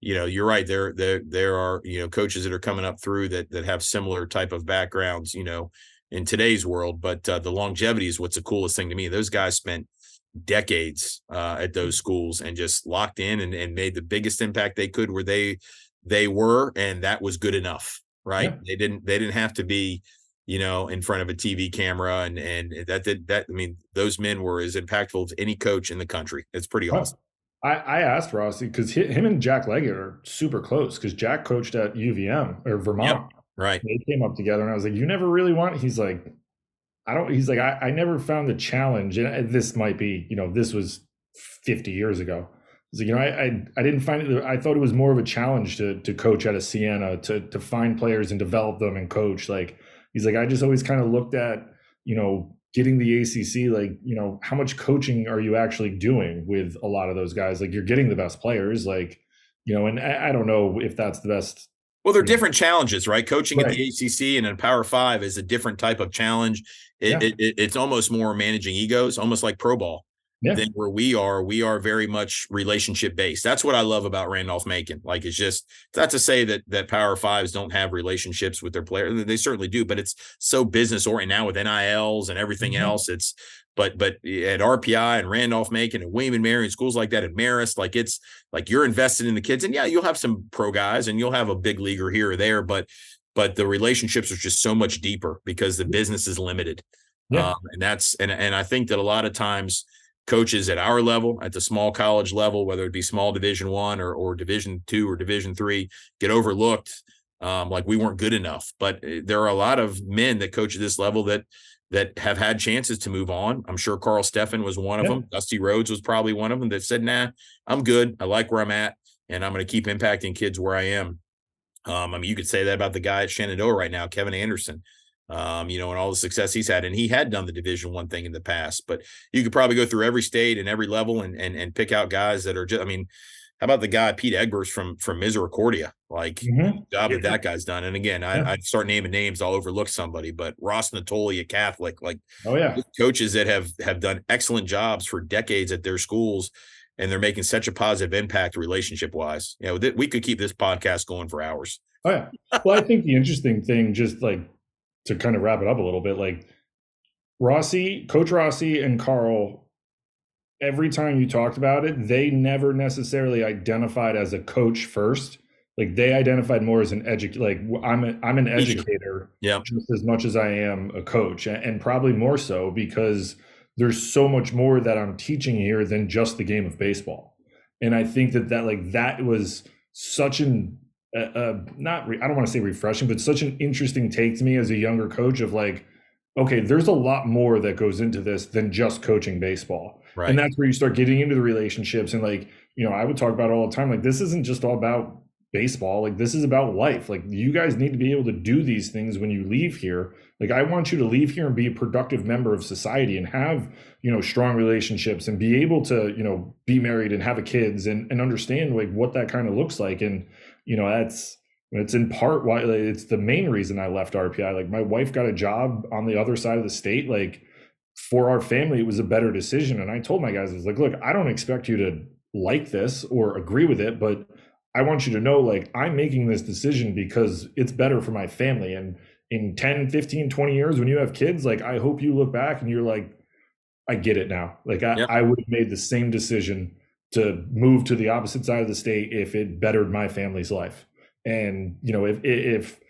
you know, you're right. There, there, there are you know coaches that are coming up through that that have similar type of backgrounds. You know, in today's world, but uh, the longevity is what's the coolest thing to me. Those guys spent decades uh, at those schools and just locked in and, and made the biggest impact they could where they they were, and that was good enough, right? Yeah. They didn't they didn't have to be, you know, in front of a TV camera, and and that did that. I mean, those men were as impactful as any coach in the country. It's pretty awesome. I, I asked Rossi because him and Jack Leggett are super close because Jack coached at UVM or Vermont. Yep, right. They came up together and I was like, you never really want, he's like, I don't, he's like, I, I never found the challenge. And this might be, you know, this was 50 years ago. Like, you know, I, I, I didn't find it, I thought it was more of a challenge to, to coach at a Siena, to, to find players and develop them and coach. Like, he's like, I just always kind of looked at, you know, getting the ACC, like, you know, how much coaching are you actually doing with a lot of those guys? Like, you're getting the best players, like, you know, and I, I don't know if that's the best. Well, they're different challenges, right? Coaching right. at the ACC and in Power Five is a different type of challenge. It, yeah. it, it, it's almost more managing egos, almost like pro ball yeah. than where we are. We are very much relationship based. That's what I love about Randolph Macon. Like it's just not to say that that Power Fives don't have relationships with their players. They certainly do, but it's so business oriented now with NILs and everything mm-hmm. else. It's but but at RPI and Randolph Macon and William and Mary and schools like that at Marist, like it's like you're invested in the kids. And yeah, you'll have some pro guys and you'll have a big leaguer here or there, but but the relationships are just so much deeper because the business is limited. Yeah. Um, and that's and and I think that a lot of times coaches at our level, at the small college level, whether it be small division one or, or division two or division three, get overlooked um, like we weren't good enough. But eh, there are a lot of men that coach at this level that that have had chances to move on. I'm sure Karl Steffen was one of yeah. them. Dusty Rhodes was probably one of them that said, nah, I'm good. I like where I'm at, and I'm going to keep impacting kids where I am. Um, I mean, you could say that about the guy at Shenandoah right now, Kevin Anderson um, you know, and all the success he's had. And he had done the division one thing in the past, but you could probably go through every state and every level and and and pick out guys that are just I mean, how about the guy Pete Egbers from from Misericordia? Like mm-hmm. job that that guy's done. And again, I, yeah. I'd start naming names, I'll overlook somebody, but Ross Natoli, a Catholic, like oh yeah, coaches that have have done excellent jobs for decades at their schools and they're making such a positive impact relationship wise. You know, th- we could keep this podcast going for hours. Oh yeah. Well, I think the interesting thing, just like to kind of wrap it up a little bit, like Rossi, Coach Rossi, and Karl. Every time you talked about it, they never necessarily identified as a coach first. Like they identified more as an educator. Like I'm, a, I'm an educator, yeah, just as much as I am a coach, and probably more so because there's so much more that I'm teaching here than just the game of baseball. And I think that that like that was such an uh, uh, not re- I don't want to say refreshing, but such an interesting take to me as a younger coach of like, okay, there's a lot more that goes into this than just coaching baseball. Right. And that's where you start getting into the relationships and like, you know, I would talk about all the time. Like, this isn't just all about baseball. Like, this is about life. Like, you guys need to be able to do these things when you leave here. Like, I want you to leave here and be a productive member of society and have, you know, strong relationships and be able to, you know, be married and have a kids and, and understand like what that kind of looks like. And, you know that's it's in part why it's the main reason I left RPI. Like my wife got a job on the other side of the state. Like for our family, it was a better decision. And I told my guys, I was like, look, I don't expect you to like this or agree with it, but I want you to know like I'm making this decision because it's better for my family. And in 10, 15, 20 years, when you have kids, like I hope you look back and you're like, I get it now. Like I, yep. I would have made the same decision to move to the opposite side of the state if it bettered my family's life. And you know, if if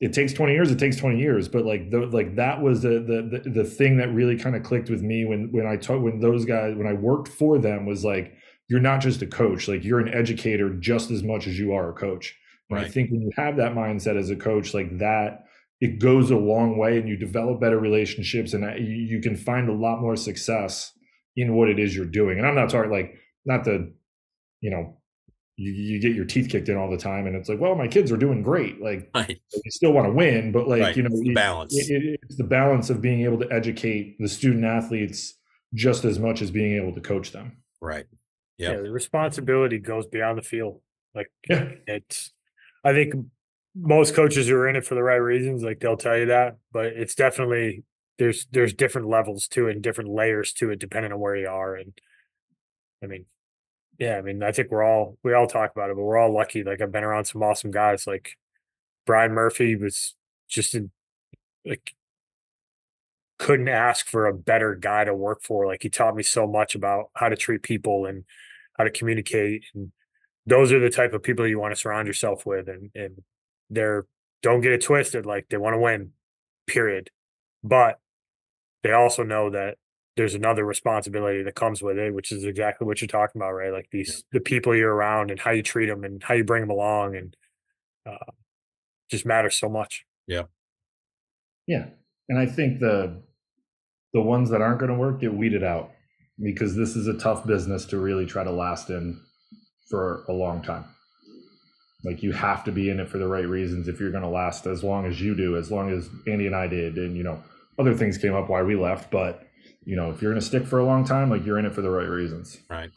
it takes 20 years, it takes 20 years. But like the, like that was the, the the the thing that really kind of clicked with me when when I told when those guys when I worked for them was like you're not just a coach, like you're an educator just as much as you are a coach. And right. I think when you have that mindset as a coach, like that, it goes a long way, and you develop better relationships, and uh, you can find a lot more success in what it is you're doing. And I'm not talking like not the, you know, you, you get your teeth kicked in all the time and it's like, well, my kids are doing great. Like right. you still want to win, but like, right. you know, it's balance. It, it, it's the balance of being able to educate the student athletes just as much as being able to coach them. Right. Yep. Yeah. The responsibility goes beyond the field. Like yeah. it's, I think most coaches who are in it for the right reasons, like they'll tell you that, but it's definitely, there's, there's different levels to it and different layers to it, depending on where you are. And I mean, yeah, I mean, I think we're all we all talk about it, but we're all lucky. Like I've been around some awesome guys. Like Brian Murphy was just in, like couldn't ask for a better guy to work for. Like he taught me so much about how to treat people and how to communicate. And those are the type of people you want to surround yourself with. And and they're don't get it twisted. Like they want to win, period. But they also know that there's another responsibility that comes with it, which is exactly what you're talking about, right? Like these the people you're around and how you treat them and how you bring them along, and uh, just matters so much. Yeah, yeah, and I think the the ones that aren't going to work get weeded out because this is a tough business to really try to last in for a long time. Like you have to be in it for the right reasons if you're going to last as long as you do, as long as Andy and I did, and you know other things came up why we left, but you know, if you're going to stick for a long time, like you're in it for the right reasons. Right.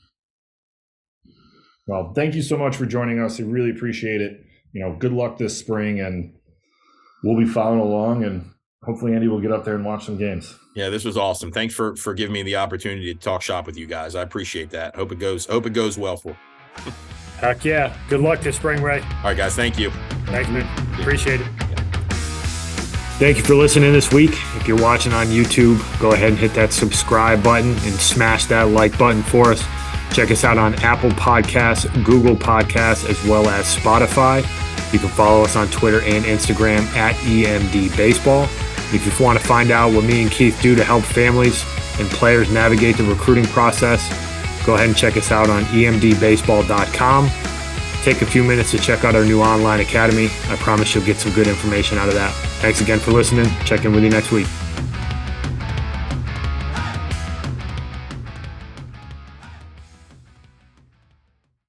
Well, thank you so much for joining us. I really appreciate it. You know, good luck this spring, and we'll be following along, and hopefully Andy will get up there and watch some games. Yeah, this was awesome. Thanks for for giving me the opportunity to talk shop with you guys. I appreciate that. Hope it goes. Hope it goes well for. Heck yeah! Good luck this spring, Ray. All right, guys. Thank you. Thanks, man. Appreciate it. Thank you for listening this week. If you're watching on YouTube, go ahead and hit that subscribe button and smash that like button for us. Check us out on Apple Podcasts, Google Podcasts, as well as Spotify. You can follow us on Twitter and Instagram at EMD Baseball. If you want to find out what me and Keith do to help families and players navigate the recruiting process, go ahead and check us out on emdbaseball.com take a few minutes to check out our new online academy. I promise you'll get some good information out of that. Thanks again for listening. Check in with you next week.